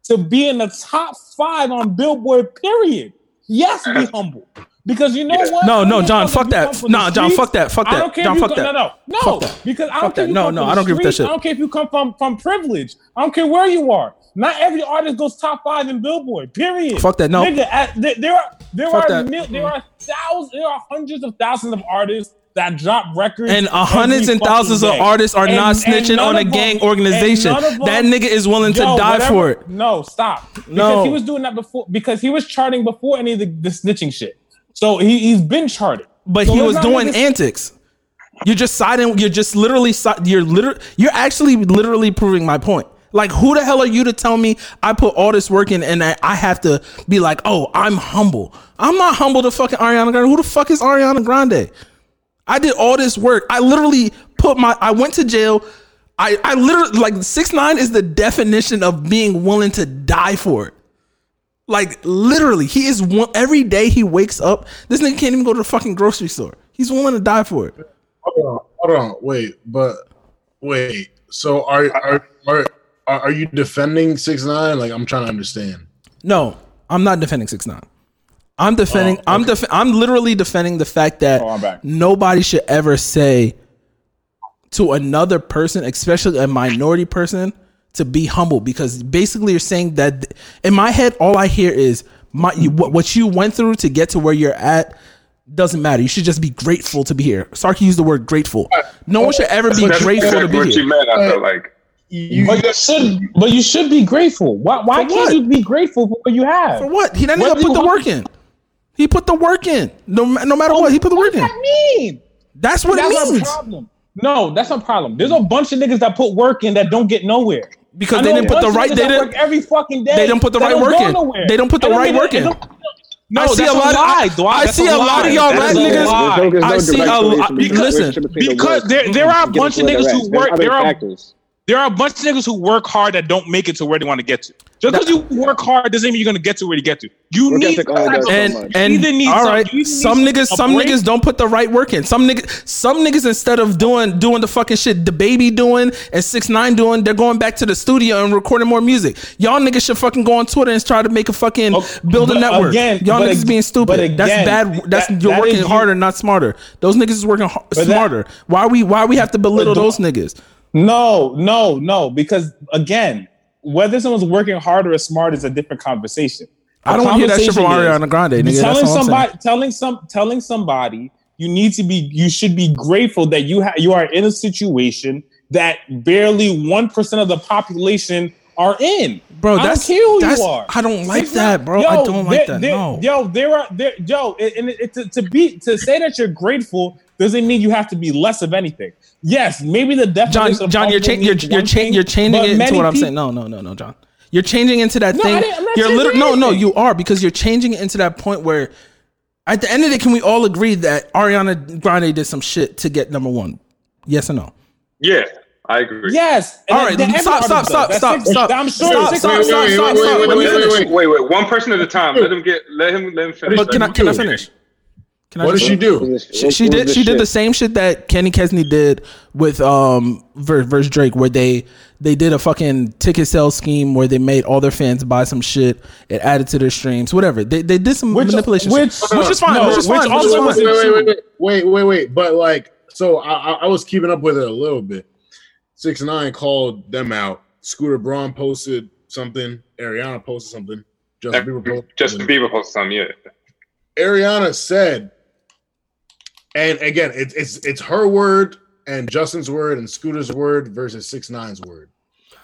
to be in the top five on Billboard. Period. Yes, be humble. Because you know what? No, no, John, fuck that. come from Nah, John, fuck that, fuck I that. don't care John, if you fuck come- that. No, no, no. Fuck that. Because I don't care if you No, come no, from I don't agree with that shit. I don't care if you come from from privilege. I don't care where you are. Not every artist goes top five in Billboard. Period. Fuck that, no. Nigga, at, there, there are there Fuck are mil, there are thousands there are hundreds of thousands of artists that drop records And uh, hundreds and thousands fucking of artists are And- not snitching on a of them- gang organization. them- That nigga is willing to die whatever- for it. No, stop. Because No. he was doing that before because he was charting before any of the, the snitching shit. So he, he's been charted. But So he was doing antics. You're just siding. You're just literally. You're literally. You're actually literally proving my point. Like, who the hell are you to tell me I put all this work in and I, I have to be like, oh, I'm humble. I'm not humble to fucking Ariana Grande. Who the fuck is Ariana Grande? I did all this work. I literally put my. I went to jail. I I literally like six nine is the definition of being willing to die for it. Like literally, he is one every day he wakes up. This nigga can't even go to the fucking grocery store. He's willing to die for it. Hold on, hold on, wait, but wait. So are are are are, you defending six nine? Like I'm trying to understand. No, I'm not defending six nine. I'm defending. Oh, I'm def- I'm literally defending the fact that Oh, nobody should ever say to another person, especially a minority person, to be humble because basically you're saying that in my head, all I hear is my you, what, what you went through to get to where you're at doesn't matter. You should just be grateful to be here. Sarky used the word grateful. No one should ever be That's grateful to be what here. you meant. I felt like. You, But you should, but you should be grateful. Why, why can't what? you be grateful for what you have? For what? He didn't What even put the work in. He put the work in. No, no matter oh, what, he put the work What in. does that mean? That's what That's it a means. problem. No, that's a problem. There's a bunch of niggas that put work in that don't get nowhere. Because they didn't put the right- they didn't- every fucking day. they didn't put the right work in. They don't put the right work in. No, I see a lot of- I- I see a lot of y'all That rap is a niggas- no, I see a lot- relation listen, relationship between the because there- there are a bunch of niggas who work- there are- factors. There are a bunch of niggas who work hard that don't make it to where they want to get to. Just because you work hard doesn't mean you're gonna get to where you get to. You Work need ethic only does so and much. and either need all some- right, some niggas, some break- niggas don't put the right work in. Some niggas, some niggas instead of doing doing the fucking shit the baby doing and six nine doing, they're going back to the studio and recording more music. Y'all niggas should fucking go on Twitter and try to make a fucking build a network. again- Y'all niggas ag- being stupid. but that's bad. That's that- you're that working is you- harder, not smarter. Those niggas is working har- that- smarter. why we why we have to belittle those niggas? No, no, no. Because again, whether someone's working hard or smart is a different conversation. I don't want to hear that shit from Ariana Grande, nigga. Telling somebody, telling some, telling somebody, you need to be, you should be grateful that you ha- you are in a situation that barely one percent of the population are in. Bro, I that's- who that's- you are. I don't like that, bro. I don't like there- that, there- no. Yo, there are there, yo, and and it, to, to be to say that you're grateful doesn't mean you have to be less of anything. Yes, maybe the John, definition. of John, you're humble changing, you're you're, cha- thing, you're changing it into what I'm peop- saying. No, no, no, no, John. You're changing into that No, thing. I didn't- I'm not you're literally no, no. You are because you're changing it into that point where, at the end of it, can we all agree that Ariana Grande did some shit to get number one? Yes or no? Yeah, I agree. Yes. All right, stop, stop, stop, stop, stop. I'm sure. Stop, six- stop, wait, stop, wait, stop, wait, stop. wait, Let me wait, finish. wait, Wait, wait, one person at a time. Let him get. Let him. Let him finish. But can I can I finish? Can What just- did she do? She, she did. She did the same shit that Kenny Chesney did with um versus Drake, where they they did a fucking ticket sales scheme where they made all their fans buy some shit. It added to their streams, whatever. They they did some Which- manipulation, which- shit, which is fine. no, which is which fine. Which is also fine. wasn't wait, wait, wait, wait, wait, wait. But like, so I, I, I was keeping up with it a little bit. Six nine called them out. Scooter Braun posted something. Ariana posted something. Justin Bieber posted. Justin. Bieber posted something. Yeah. Ariana said, and again, it's it's it's her word and Justin's word and Scooter's word versus Six Nine's word.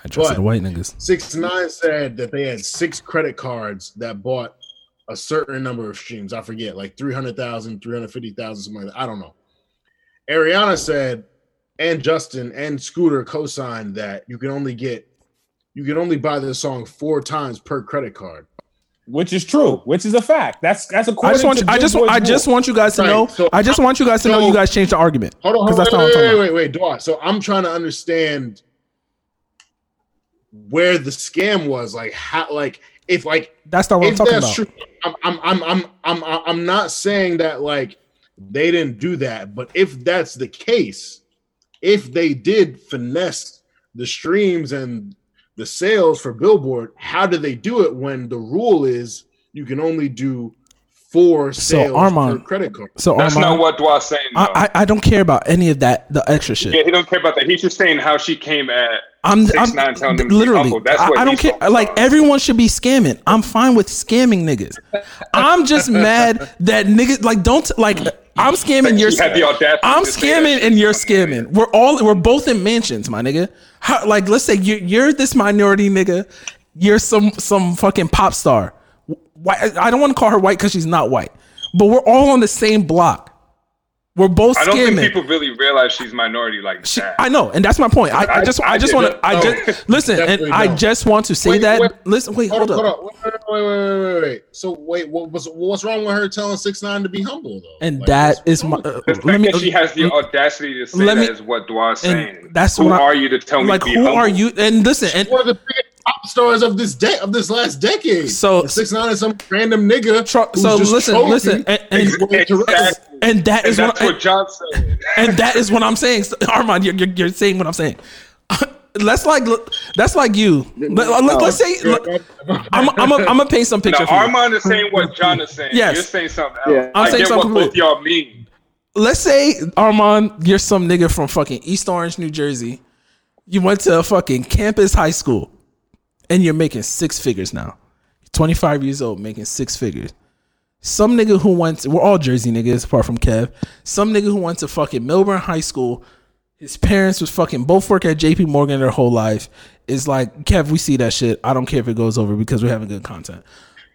I trusted But- white niggas. Six Nine said that they had six credit cards that bought a certain number of streams. I forget, like 300,000, 350,000, something like that. I don't know. Ariana said, and Justin and Scooter co-signed that you can only get, you can only buy this song four times per credit card. Which is true. Which is a fact. That's that's a question. I just want. You, I just. I just want you guys to Right, know. so- I just want you guys to know you guys changed the argument. Hold on, because hold that's on, not what I'm wait, wait, wait, wait, So I'm trying to understand where the scam was. Like how, like if like That's not what I'm talking that's about. true, I'm, I'm, I'm, I'm, I'm, I'm not saying that like they didn't do that, but if that's the case, if they did finesse the streams and the sales for Billboard, how do they do it when the rule is you can only do four So, sales Armand- per credit card? So That's Armand, not what Dwa's saying. Though. I, I I don't care about any of that. The extra shit. yeah, he don't care about that. He's just saying how she came at. I'm, Six I'm nine telling them to literally. That's I, what I don't care. Like on. everyone should be scamming. I'm fine with scamming niggas. I'm just mad that niggas like don't like. I'm scamming. You're. You had the audacity I'm scamming and you're scamming. We're all we're both in mansions, my nigga. How, like let's say you're, you're this minority nigga. You're some some fucking pop star. White, I don't want to call her white because she's not white, but we're all on the same block. We're both I don't scamming. think people really realize she's minority like She- that. I know, and that's my point. I, I I- just, I, I just want to, not I just listen, and Definitely I don't. just want to say Wait, that. wait. listen, wait, hold, Hold, up. on, wait, wait, wait, wait, wait, wait. So wait, what was what's wrong with her telling six nine to be humble though? And Like, that what's is wrong my. with Uh, let me. she has the audacity to say let that me- is what Dwa's and saying. that's Who what I- are you to tell me like, who humble? are you? And listen, and one of the biggest pop stars of this de- of this last decade. So- six nine is some random nigga. Tro- who's so just listen, trolling listen, and, and, he's going to- Exactly. and that And that's what, what John said. and that is what I'm saying. So, Armand, you're, you're, you're saying what I'm saying. That's like that's like you. Let, us say I'm I'm a, I'm gonna paint some Now, picture for you. Armand is saying what John is saying. Yes. You're saying something else. Yeah. I'm I saying get something what both y'all mean. let's say Armand, you're some nigga from fucking East Orange, New Jersey. You went to a fucking campus high school, and you're making six figures now. 25 years old, making six figures. Some nigga who went, to, we're all Jersey niggas apart from Kev. Some nigga who went to fucking Millburn High School. His parents was fucking both work at JP Morgan their whole life. Is like Kev, we see that shit. I don't care if it goes over because we're having good content.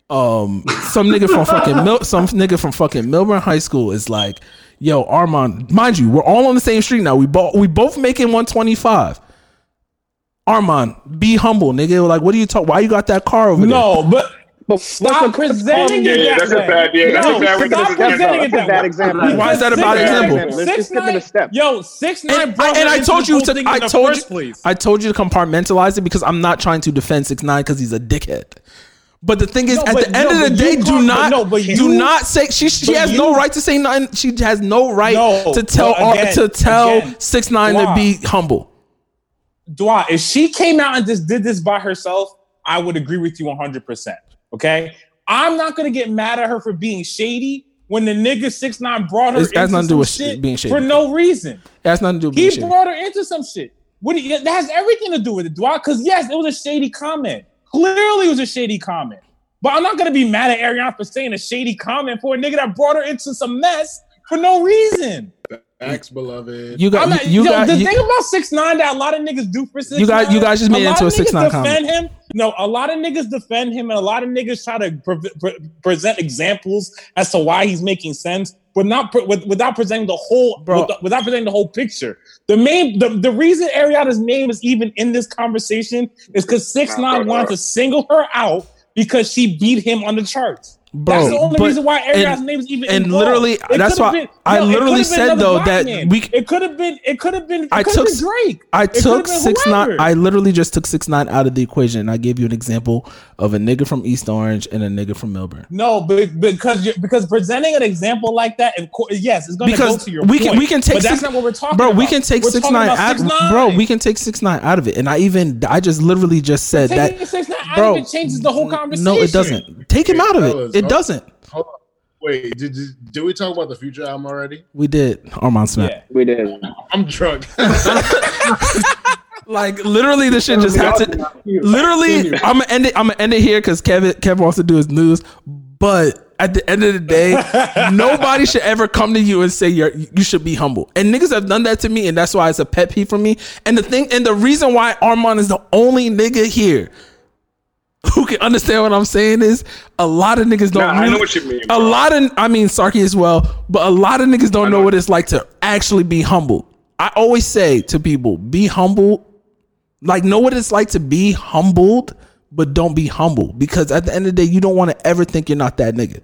Um, some nigga from fucking Mil- some nigga from fucking Millburn High School is like, yo, Armand, mind you, we're all on the same street now. We both we both making 125. Armand, be humble, nigga. Like, what do you talk? Why you got that car over there? No, but But Stop presenting it yeah, that that's a way. bad- yeah, that's no, a bad stop presenting it that bad way. example. Why is that a bad example? nine- Let's six just skip it a nine- step. Yo, six nine And, brought and I told you to I the told first you place. I told you to compartmentalize it because I'm not trying to defend six nine because he's a dickhead. But the thing is, No, at but- the end no, of the day, do can't- not but no, but do not say she she but has no right to say nothing. She has no right No, to tell again- to tell six nine to be humble. Dwa, if she came out and just did this by herself, I would agree with you 100%. Okay? I'm not going to get mad at her for being shady when the nigga 6 9 brought her It's- that's into nothing to do with shit being shady. for no reason. It has nothing to do with He being shady. brought her into some shit. What you, that has everything to do with it, Dwa. Because yes, it was a shady comment. Clearly, it was a shady comment. But I'm not gonna be mad at Ariana for saying a shady comment for a nigga that brought her into some mess for no reason. Thanks, beloved. You got I'm not, you yo, got the you, thing about six nine that a lot of niggas do for six You guys- you guys just made it into a 6ix9ine defend him. No, a lot of niggas defend him, and a lot of niggas try to pre- pre- present examples as to why he's making sense, but not pre- with, without presenting the whole Bro. with- without presenting the whole picture. The main the, the reason Ariana's name is even in this conversation is because six nine wanted to single her out because she beat him on the charts. Bro, That's the only but- reason why Ariana's name is even and involved. literally, It that's why been- I no, literally said, though, that man. we- it could have been it could have been I took been Drake. I It took been six nine. I literally just took six nine out of the equation. I gave you an example of a nigga from East Orange and a nigga from Millburn. No, but because you because presenting an example like that, of course, yes, it's going to go Because to your we can point, we can take but that's six, not what we're talking bro. about. We can take We're six nine out, 6ix9ine. bro. We can take six nine out of it, and I even I just literally just said that, 6ix9ine out bro. of it changes the whole conversation. No, it doesn't. Take him out of it. It hold- doesn't. Hold on. Wait, did, did did we talk about the future album already? We did Armand Smith. Yeah. We did. I'm drunk. Like literally, the shit just had to. Literally, I'm gonna end it. I'm gonna end it here because Kevin Kevin wants to do his news. But at the end of the day, nobody should ever come to you and say you're you should be humble. And niggas have done that to me, and that's why it's a pet peeve for me. And the thing, and the reason why Armand is the only nigga here who can understand what I'm saying is a lot of niggas don't. Nah, I know what you mean, A lot of, I mean, Sarky as well, but a lot of niggas don't know what it's like to actually be humble. I always say to people, be humble like know what it's like to be humbled, but don't be humble because at the end of the day, you don't want to ever think you're not that nigga.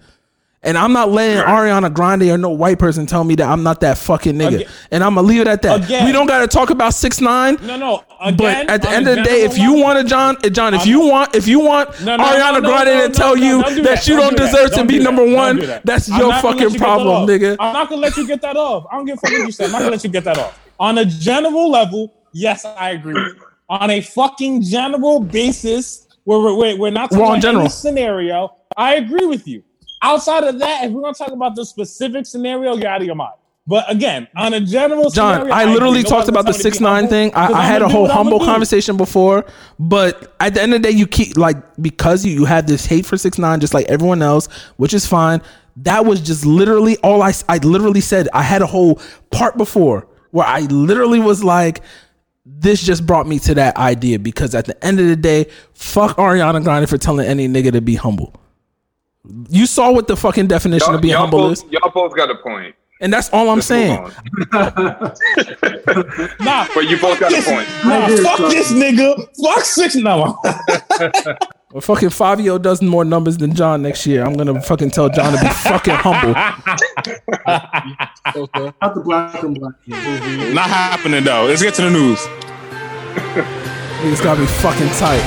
And I'm not letting Ariana Grande or no white person tell me that I'm not that fucking nigga. Again- and I'm gonna leave it at that. Again. we don't gotta talk about six nine. No, no. Again, But at the end of the day, if you want to, John, eh, John, if I'm- you want, if you want No, no, Ariana no, Grande to tell you do that, you Don't don't do that. deserve to Don't be do that. number one, that. that's I'm your not gonna let fucking you problem, nigga. I'm not gonna let you get that off. I don't give a fuck what you said. I'm not gonna let you get that off. On a general level, yes, I agree. On a fucking general basis, where we're, we're, we're not talking about general. scenario, I agree with you. Outside of that, if we're gonna talk about the specific scenario, you're out of your mind. But again, on a general John, scenario, I literally Nobody talked about the telling me to be six nine thing. I I'ma had a whole humble conversation before, but at the end of the day, you keep like because you, you have this hate for six nine, just like everyone else, which is fine. That was just literally all I I literally said I had a whole part before where I literally was like, this just brought me to that idea because at the end of the day, fuck Ariana Grande for telling any nigga to be humble. You saw what the fucking definition Y'all, of being humble both, is, y'all both got a point. and that's all I'm Let's saying. Nah, But you both got a point. nah, fuck this nigga. Fuck six. No, Well, fucking Fabio does more numbers than John next year. I'm gonna fucking tell John to be fucking humble. Not the black and black. Not happening though. Let's get to the news. Niggas gotta be fucking tight.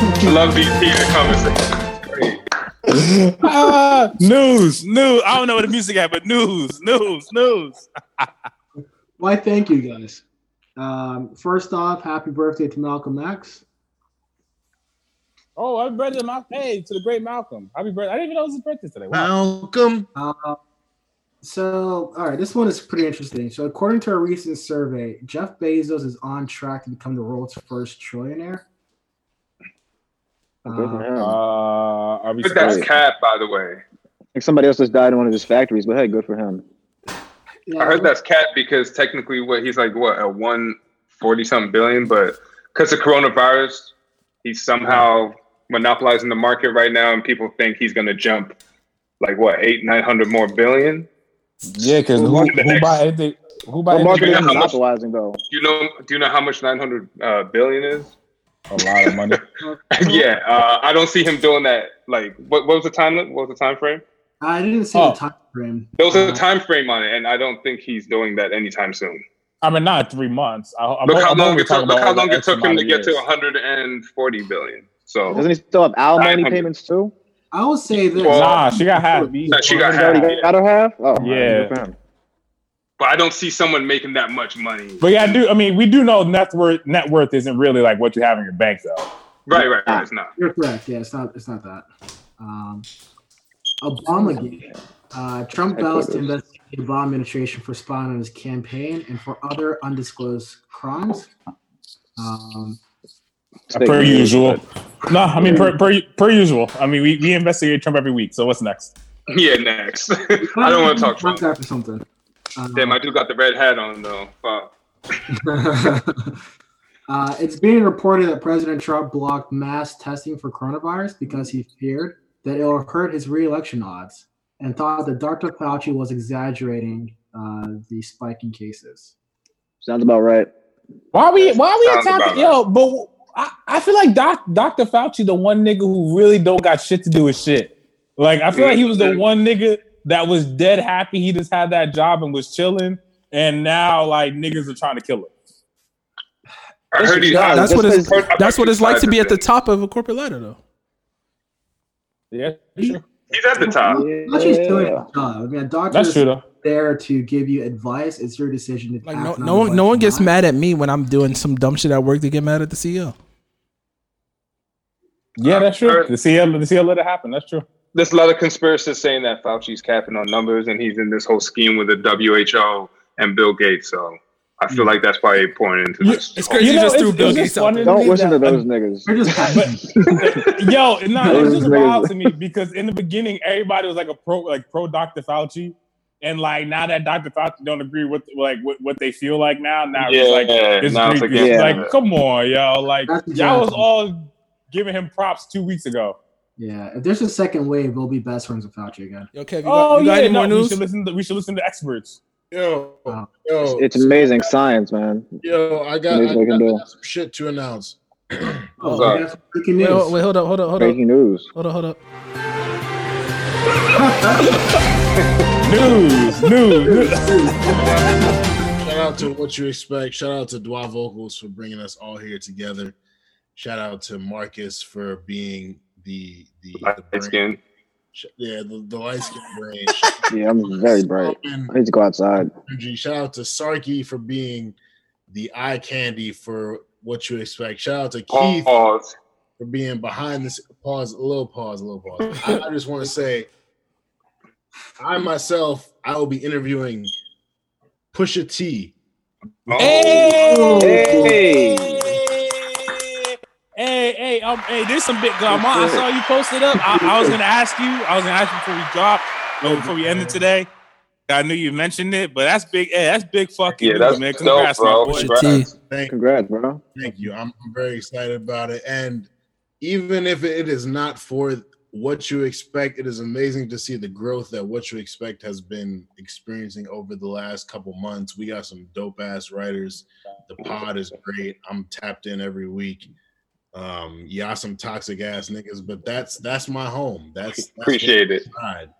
I love these heated conversations. Great. Ah, news, news. I don't know what the music at, but news, news, news. Why, thank you guys. Um, first off, happy birthday to Malcolm X. Oh, happy birthday, to Malcolm. Hey, to the great Malcolm. Happy birthday. I didn't even know it was his birthday today. Wow. Malcolm. Uh, so, all right, this one is pretty interesting. So, according to a recent survey, Jeff Bezos is on track to become the world's first trillionaire. Good for Uh, him. Uh, But that's surprised? cap, by the way. Like somebody else just died in one of his factories, but hey, good for him. yeah, I heard that's cap because technically, what he's like, what a one forty something billion, but because of coronavirus, he's somehow monopolizing the market right now, and people think he's gonna jump like what eight nine hundred more billion. Yeah, because who, who buy anything? Who buy What anything? market is know much- monopolizing though? Do you know? Do you know how much nine hundred uh, billion is? A lot of money. yeah, uh, I don't see him doing that. Like, what, what was the time? What was the time frame? I didn't see Oh. the time frame. There was a Uh, time frame on it, and I don't think he's doing that anytime soon. I mean, not three months. I, I'm, Look how I'm long it took. Look how long it took him to of get to 140 billion. So Doesn't he still have alimony payments too? I would say this. Well, Nah, she got half. Nah, she got He's already half. got her half. Oh, Yeah. Good for him. But I don't see someone making that much money. But yeah, I do. I mean, we do know net worth. Net worth isn't really like what you have in your bank, though. Right, right, right. It's not. You're correct. Yeah, it's not. It's not that. Um, Obamagate. Uh, Trump vows to investigate the Obama administration for spying on his campaign and for other undisclosed crimes. Um, per usual. No, I mean per, per per usual. I mean, we, we investigate Trump every week. So what's next? Yeah, next. I don't want to talk Trump. Trump for something. Um, Damn, I do got the red hat on though. Fuck. uh, it's being reported that President Trump blocked mass testing for coronavirus because he feared that it will hurt his reelection odds and thought that Dr. Fauci was exaggerating uh, the spike in cases. Sounds about right. Why are we why are we Sounds about attacking yo? But I, I feel like Doc, Dr. Fauci, the one nigga who really don't got shit to do with shit. Like I feel like he was the one nigga that was dead happy he just had that job and was chilling, and now like niggas are trying to kill him. I heard he. Yeah, That's just what it's. because- That's what it's like to be at the top of a corporate ladder, though. Yeah, sure. He's at the top. Fauci's doing Yeah. his job. I mean, a doctor that's is true though. there to give you advice. It's your decision to Like no, no one, no one gets not. mad at me when I'm doing some dumb shit at work to get mad at the CEO. Yeah, that's true. Heard- The CL, the CL let it happen. That's true. There's a lot of conspiracies saying that Fauci's capping on numbers and he's in this whole scheme with the WHO and Bill Gates. So I feel hmm. like that's probably pouring into You- this. It's crazy You you know, just threw it's- Bill Gates out to Don't me listen to those niggas. They're just happy. Yo, no, Those it's just niggas- wild to me because in the beginning everybody was like a pro, like pro Dr. Fauci, and like now that Dr. Fauci don't agree with like what, what they feel like now, now Yeah, it's like it's now it's Greek. against It's it. like come on, yo, like y'all was all giving him props two weeks ago. Yeah, if there's a second wave, we'll be best friends with Fauci again. Yo, Kev, you got, Oh you got yeah, any no, more we should listen. To, we should listen to experts. Yo, Wow. yo, It's amazing science, man. yo, I got, Amazing I they got, I got some shit to announce. Oh, Sorry. we got some breaking Wait, news. hold- wait, hold up, hold up, hold up, Breaking news. hold up, hold up. News, news, news. Shout out to what you expect. Shout out to Dwa Vocals for bringing us all here together. Shout out to Marcus for being the the, the Light brain- skin. Yeah, the, the light skin brain. Yeah, I'm very bright. I need to go outside. energy. Shout out to Sarky for being the eye candy for what you expect. Shout out to Keith Pause. for being behind this. Pause, a little pause, a little pause. I, I just want to say, I myself, I will be interviewing Pusha T. Oh, hey, Hey. Hey, hey, um, hey, there's some big drama. I saw you posted up. I, I was gonna ask you. I was gonna ask you before we drop, no, before we end it today. I knew you mentioned it, but that's big. Hey, that's big fucking Yeah, that's man. dope, Congrats, bro. my boy. Pusha Thank, Congrats, bro. thank you. I'm, I'm very excited about it. And even if it is not for what you expect, it is amazing to see the growth that what you expect has been experiencing over the last couple months. We got some dope ass writers. The pod is great. I'm tapped in every week. Um, yeah, some toxic ass niggas, but that's that's my home. That's, that's Appreciate it. side.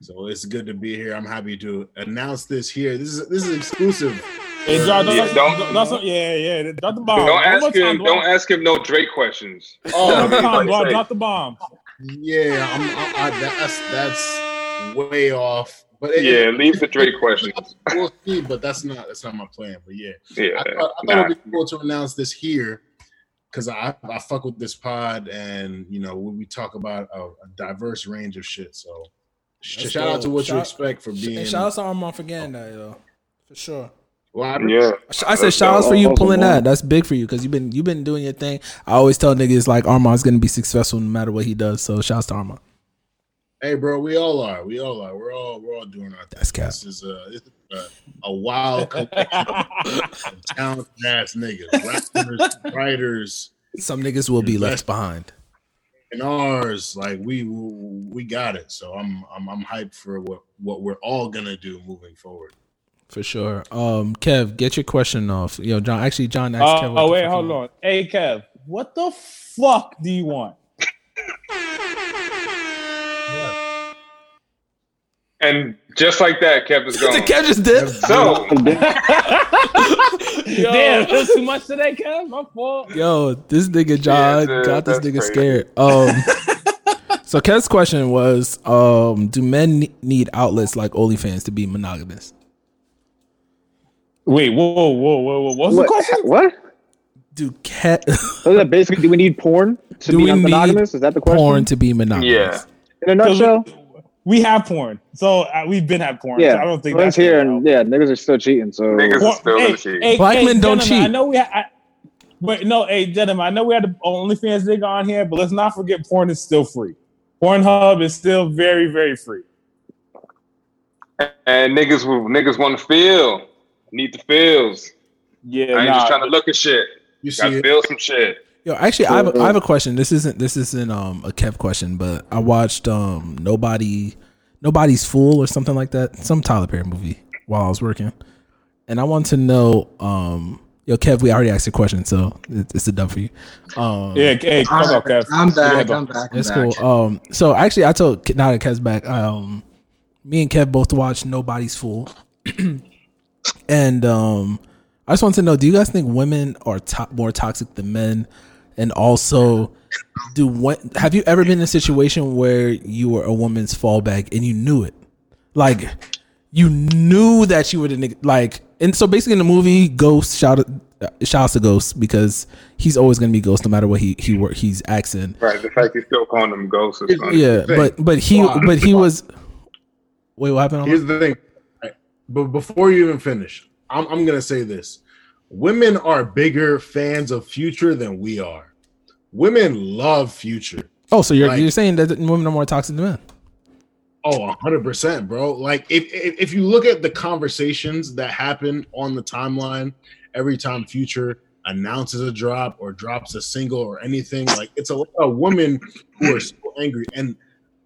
So it's good to be here. I'm happy to announce this here. This is this is exclusive. Hey, drop, Yeah, drop, don't- drop, drop some- yeah, yeah. Drop the bomb. Don't ask time, him. Dwayne. Don't ask him no Drake questions. Drop the bomb, Like, Dwayne. Drop the bomb. Yeah, I'm, I, I, that's that's way off. But it, Yeah, leave the Drake questions. we'll see. But that's not that's not my plan. But yeah, Yeah. I thought, I thought Nah. it'd be cool to announce this here because I I fuck with this pod and you know we, we talk about a, a diverse range of shit. So sh- That's shout out to dope. what you expect for being. Shout out to Armand for getting that, yo. For sure. well, I- Yeah. Sh- I said shout outs for you pulling that. That's big for you because you've been you've been doing your thing. I always tell niggas like Armand's gonna be successful no matter what he does. So shouts to Armand. Hey, bro, we all are. We all are. We're all we're all doing our thing. That's cap. This is a, this is a, a wild collection of talented ass niggas, rappers, writers, Some niggas will be left behind. and ours. Like we we got it. So I'm I'm I'm hyped for what what we're all gonna do moving forward. For sure. Um, Kev, get your question off. Yo, John. Actually, John asked Kev. Oh, what oh wait, hold he- on. Hey, Kev. what the fuck do you want? And just like that, Kev is gone. Kev just did. So Damn, that's too much today, Kev. My fault. Yo, this nigga John dude, got this nigga crazy. scared. Um, so Kev's question was, um, do men need outlets like OnlyFans to be monogamous? Wait, whoa, whoa, whoa, whoa. What's the What? question? What? Do cat So is that basically, do we need porn to Do be we need monogamous? Is that the question? porn to be monogamous? yeah, In a nutshell, We have porn, so uh, we've been had porn. yeah. so I don't think Let's that's here, and yeah, niggas are still cheating. So Niggas- Well, still hey, gonna hey, Black hey, men don't cheat. I know we. Ha- I, but no, hey, gentlemen, I know we had the OnlyFans nigga on here, but let's not forget porn is still free. Pornhub is still very, very free. and niggas niggas want to feel, need the feels. Yeah, I ain't nah, just trying to look at shit. You see Gotta feel some shit. Yo, actually, I have, a, I have a question. This isn't this isn't um a Kev question, but I watched um nobody nobody's fool or something like that, some Tyler Perry movie while I was working, and I want to know um yo Kev, we already asked a question, so it's a dub for you. Um, yeah, hey, come on, Kev. I'm back. I'm back. I'm It's cool. Um, so actually, I told now that Kev's back. Um, me and Kev both watched Nobody's Fool, and um, I just want to know: Do you guys think women are to- more toxic than men? And also, do what? Have you ever been in a situation where you were a woman's fallback and you knew it? Like, you knew that you were the. Like, and so basically in the movie, Ghost shout uh, shouts to Ghost because he's always gonna be Ghost no matter what he he work he's acting. Right. The fact he's still calling them ghosts is funny. Yeah, but but he but he was. Wait, what happened? Here's the thing. Right. But before you even finish, I'm, I'm going to say this. Women are bigger fans of Future than we are. Women love Future. oh, so you're like- you're saying that women are more toxic than men? Oh, 100%, bro. Like, if, if, if you look at the conversations that happen on the timeline every time Future announces a drop or drops a single or anything, like, it's a lot of women who are so angry. And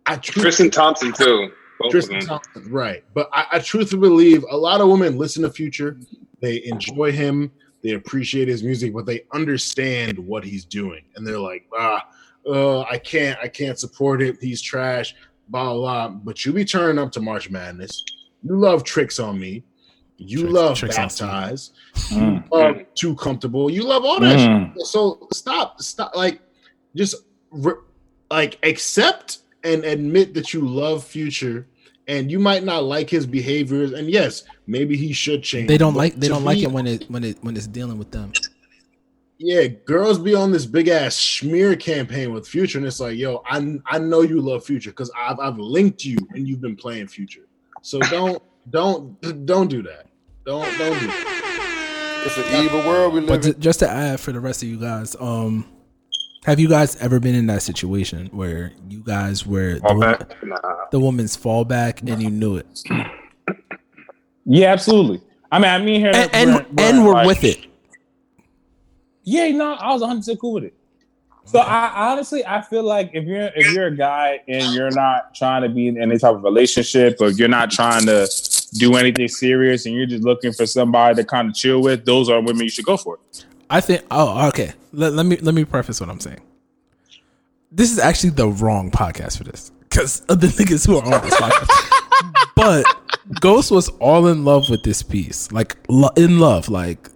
I truly Tristan Thompson too. Tristan. Thompson, right. But I, I truthfully believe a lot of women listen to Future, they enjoy him, they appreciate his music, but they understand what he's doing, and they're like, ah, uh, I can't, I can't support it. He's trash, blah blah. blah. But you be turning up to March Madness. You love tricks on me. You Tricks- love Tricks on Steve. baptize. Mm. You love too comfortable. You love all that. Mm. shit. So stop, stop. Like, just re- like accept and admit that you love Future, and you might not like his behaviors. And yes, maybe he should change. They don't like they don't like it when it when it when it's dealing with them. Yeah, girls be on this big ass smear campaign with Future, and it's like, yo, I I know you love Future because I've I've linked you and you've been playing Future. So don't don't don't do that. Don't don't do that. It's an evil world we live to, in. just to add for the rest of you guys, um, have you guys ever been in that situation where you guys were the, Nah. the woman's fallback and you knew it, Yeah, absolutely. I mean, I mean here, and and, we're- and we're like- with it? Yeah, no, I was 100 percent cool with it. So I honestly, I feel like if you're if you're a guy and you're not trying to be in any type of relationship, or you're not trying to do anything serious, and you're just looking for somebody to kind of chill with, those are women you should go for. I think. Oh, okay. Let, let me let me preface what I'm saying. This is actually the wrong podcast for this because of the niggas who are on this podcast. but Ghost was all in love with this piece, like lo- in love, like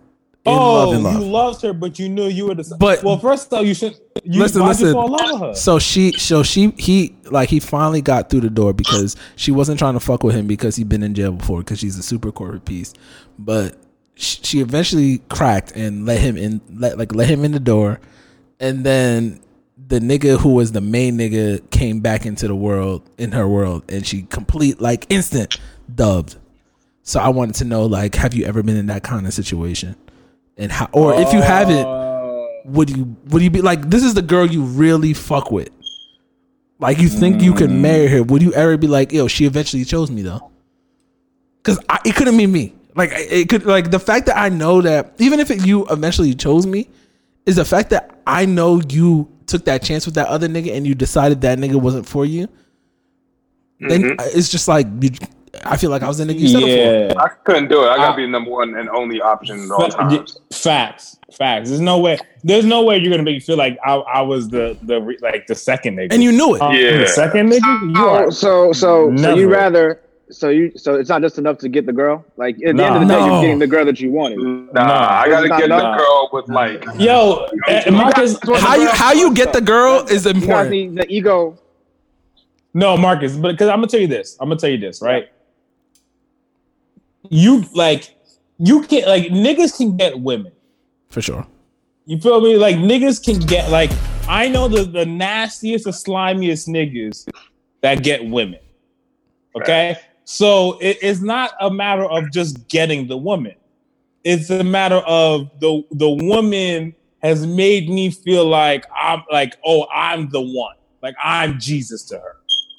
in oh, love, in love. you loved her, but you knew you were the. But- well, first of all, you should. You, listen, you listen. fall in love with her? So she, so she, he, like he finally got through the door because she wasn't trying to fuck with him because he'd been in jail before because she's a super corporate piece. But she eventually cracked and let him in, let like let him in the door, and then the nigga who was the main nigga came back into the world in her world, and she complete like instant dubbed. So I wanted to know, like, have you ever been in that kind of situation, and how, or if you haven't Uh, would you would you be like this is the girl you really fuck with. Like you think you could marry her. Would you ever be like yo she eventually chose me though? Because it couldn't be me like it could like the fact that i know that even if it, you eventually chose me is the fact that i know you took that chance with that other nigga and you decided that nigga wasn't for you then it's just like you, I feel like I was the nigga you settled for. Yeah. I couldn't do it. I gotta I- be the number one and only option at all times. Facts, facts. There's no way. There's no way you're gonna make me feel like I, I was the the like the second nigga. And you knew it. Um, Yeah. the second nigga. You So, are so, so, so Never. you rather, so you, so it's not just enough to get the girl. Like at the No. end of the day, No. you're getting the girl that you wanted. Nah, Nah, I gotta get not the girl with like. yo, eh, Marcus. How you how you get the girl is important. need the ego. No, Marcus, but because I'm gonna tell you this, I'm gonna tell you this, right? You like you can't like niggas can get women. For sure. You feel me? Like niggas can get like I know the the nastiest, the slimiest niggas that get women. Okay, so it- it's not a matter of just getting the woman. It's a matter of the the woman has made me feel like I'm like oh I'm the one, like I'm Jesus to her,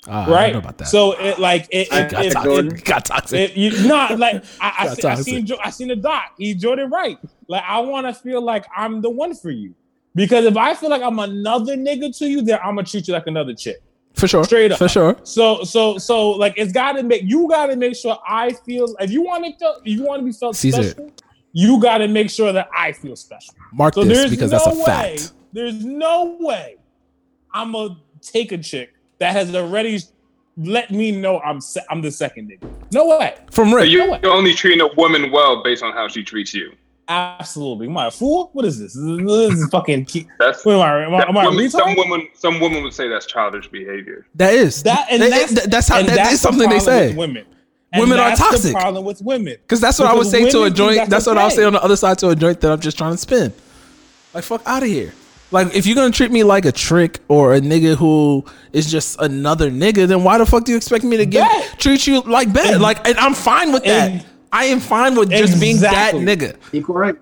ah, I don't right? know about that. So it like it, it, got it, toxic. it- got toxic. you not like I, I, see, I seen I seen the doc. He Jordan right. Like I want to feel like I'm the one for you because if I feel like I'm another nigga to you, then I'm gonna treat you like another chick. For sure. straight up. For sure. So so so like it's got to make you got to make sure I feel. If you want to feel, if you want to be felt Caesar. special, you got to make sure that I feel special. Mark So this there's because no that's a way. fact. There's no way I'm gonna take a chick that has already let me know I'm se- I'm the second nigga. No way. From So you, No way. you're only treating a woman well based on how she treats you. Absolutely. Am I a fool? What is this? This is, this fucking. Key. That's What am I? Am I, am I a women, some retard? women. Some women would say that's childish behavior. That is. That and That- that's, that's how and that that's is the something they say. with Women. And Women are that's the toxic. problem with women. Because that's what I would say to a joint. that's That's what I'll say on the other side to a joint that I'm just trying to spin. Like fuck out of here. Like if you're gonna treat me like a trick or a nigga who is just another nigga, then why the fuck do you expect me to get Bet. treat you like bet? And- like and I'm fine with that. and- I am fine with just being that nigga. Equal right.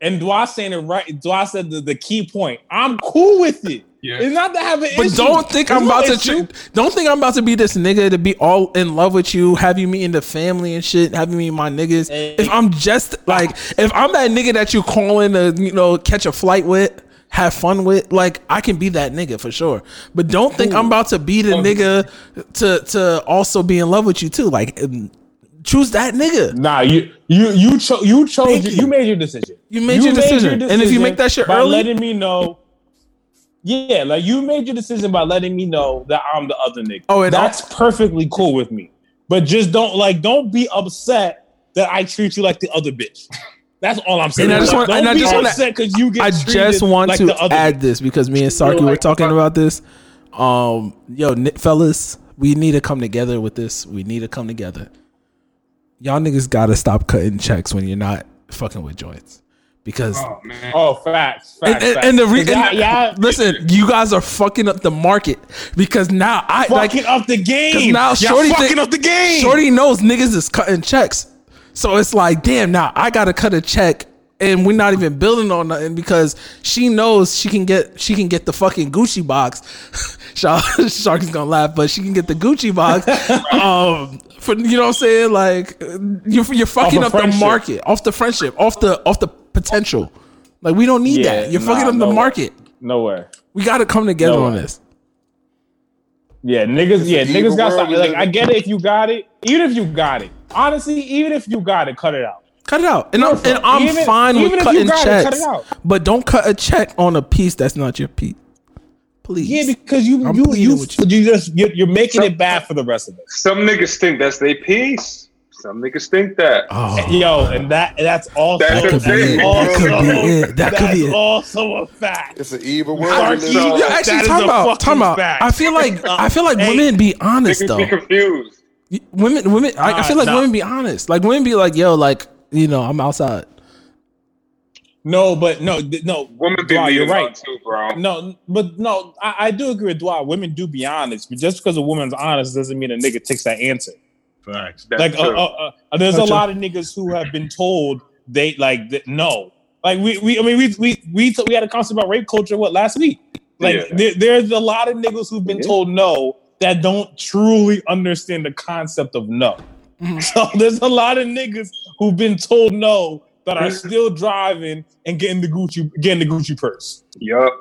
And Dwa saying it right. Dwa said the, the key point. I'm cool with it. Yeah. It's not to have an But issue. don't think There's I'm no about to issue. tr- don't think I'm about to be this nigga to be all in love with you, have you meeting the family and shit, having me my niggas. Hey. If I'm just like if I'm that nigga that you calling to you know catch a flight with, have fun with, like I can be that nigga for sure. But don't think I'm about to be the nigga to to also be in love with you too. Like choose that nigga. Nah, you you you chose you chose you. you made your decision. You made your decision. And if you make that shit by early- letting me know. Yeah, like you made your decision by letting me know that I'm the other nigga. Oh, that's perfectly cool with me. But just don't like don't be upset that I treat you like the other bitch. That's all I'm saying. And I just want- and I just wanna- upset because you get. I just want like to add this because me and Sarky were talking about this. Um, yo, fellas, we need to come together with this. We need to come together. Y'all niggas gotta stop cutting checks when you're not fucking with joints because. Oh man. Oh, facts, and, facts, and, facts. and the re- Yeah, and- listen, you guys are fucking up the market because now I like fucking up the game. now Y'all Shorty fucking think- up the game. Shorty knows niggas is cutting checks. So it's like, damn, now I gotta cut a check and we're not even building on nothing because she knows she can get she can get the fucking Gucci box. Shark Shark is gonna laugh, but she can get the Gucci box. um for you know what I'm saying? Like you're you're fucking of up the market, off the friendship, off the off the potential. Like we don't need Yeah, that. You're nah, fucking up no the way. market. No way. We gotta come together No on this. Yeah, niggas. It's Yeah, niggas got something. Like I get it if you got it. Even if you got it. Honestly, even if you got it, cut it out. Cut it out. And I'm, and I'm even- fine even with cutting you got it, cut checks. it out. But don't cut a check on a piece that's not your piece. Please. Yeah, because you I'm you you, you, you just you're, you're making Some- it bad for the rest of us. Some niggas think that's their piece. Some niggas think that. oh, Yo, and that that's also That that could be it. also, That could be it. That could that's be it. also a fact. It's an evil world. Sorry, you- in. Yeah, that actually, is talk a about, talk fucking about. fact. I feel like I feel like Hey. women be honest Niggas though. be confused. Women, women. I, I feel like nah. women be honest. Like women be like, yo, like you know, I'm outside. No, but no, th- no. Women be Dwa, you're right. too, bro. No, but no, I, I do agree with Dwight. Women do be honest, but just because a woman's honest doesn't mean a nigga takes that answer. Facts. That's like, uh, true. uh, uh, there's a Gotcha. lot of niggas who have been told they like that no. Like we, we, I mean, we, we, we, we had a conversation about rape culture what last week. Like Yeah. there, there's a lot of niggas who've been Yeah. told no that don't truly understand the concept of no. Mhm. So there's a lot of niggas who've been told no that are still driving and getting the Gucci, getting the Gucci purse. Yup.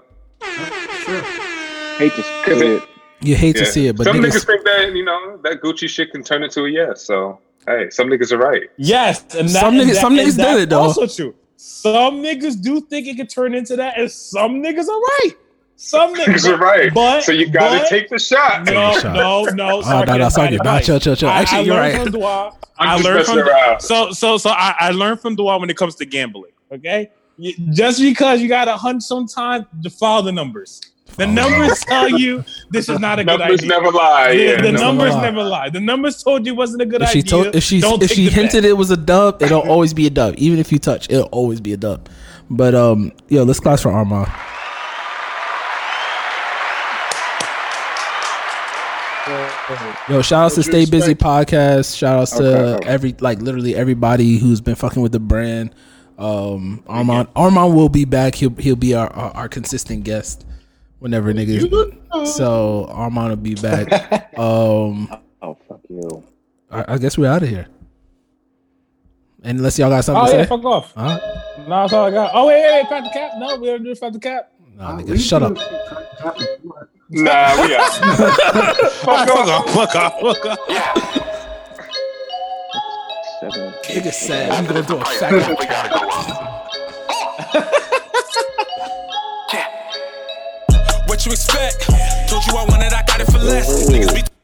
Hate to Cause say it, it. You hate to see it, but some niggas, niggas, think that you know that Gucci shit can turn into a yes. So hey, some niggas are right. Yes, and that, Some niggas- that- some niggas did it, though. Also true. Some niggas do think it could turn into that, and some niggas are right. Some niggas Niggas are right. But so you gotta but- take the shot. No, the shot. no, no. Oh, no, no, sorry, nah, chill, chill, chill. I- Actually, I you're learned right. From Dua. I'm I just learned from around. so so so I, I learned from Dua when it comes to gambling. Okay, You- just because you got to hunt sometimes, to follow the numbers. The numbers tell you this is not a good idea. Numbers idea. never lie. The- Yeah, the numbers numbers lie. never lie. The numbers told you it wasn't a good if she idea. told, if she, Don't if she the bet. hinted it was a dub, it'll always be a dub. Even if you touch, it'll always be a dub. But um, yo, let's class for Armand. Yo, shout outs to What'd Stay Busy podcast. Shout outs to Okay, okay. every like literally everybody who's been fucking with the brand. Um, Armand Armand will be back. He'll he'll be our our, our consistent guest whenever niggas. So Armand will be back. Um, Oh fuck you. I, I guess we're out of here. Unless y'all got something Oh to yeah, say. fuck off. Huh? No, that's all I got. Oh wait, wait, wait, pat the cap. No, we don't do pat the cap. Nah, nigga, shut up. Nah, we got. Fuck off, fuck off, fuck off. Seven. Nigga said I'm gonna do a Price fact. definitely gotta go up. What you expect? Told you I wanted, I got it for less.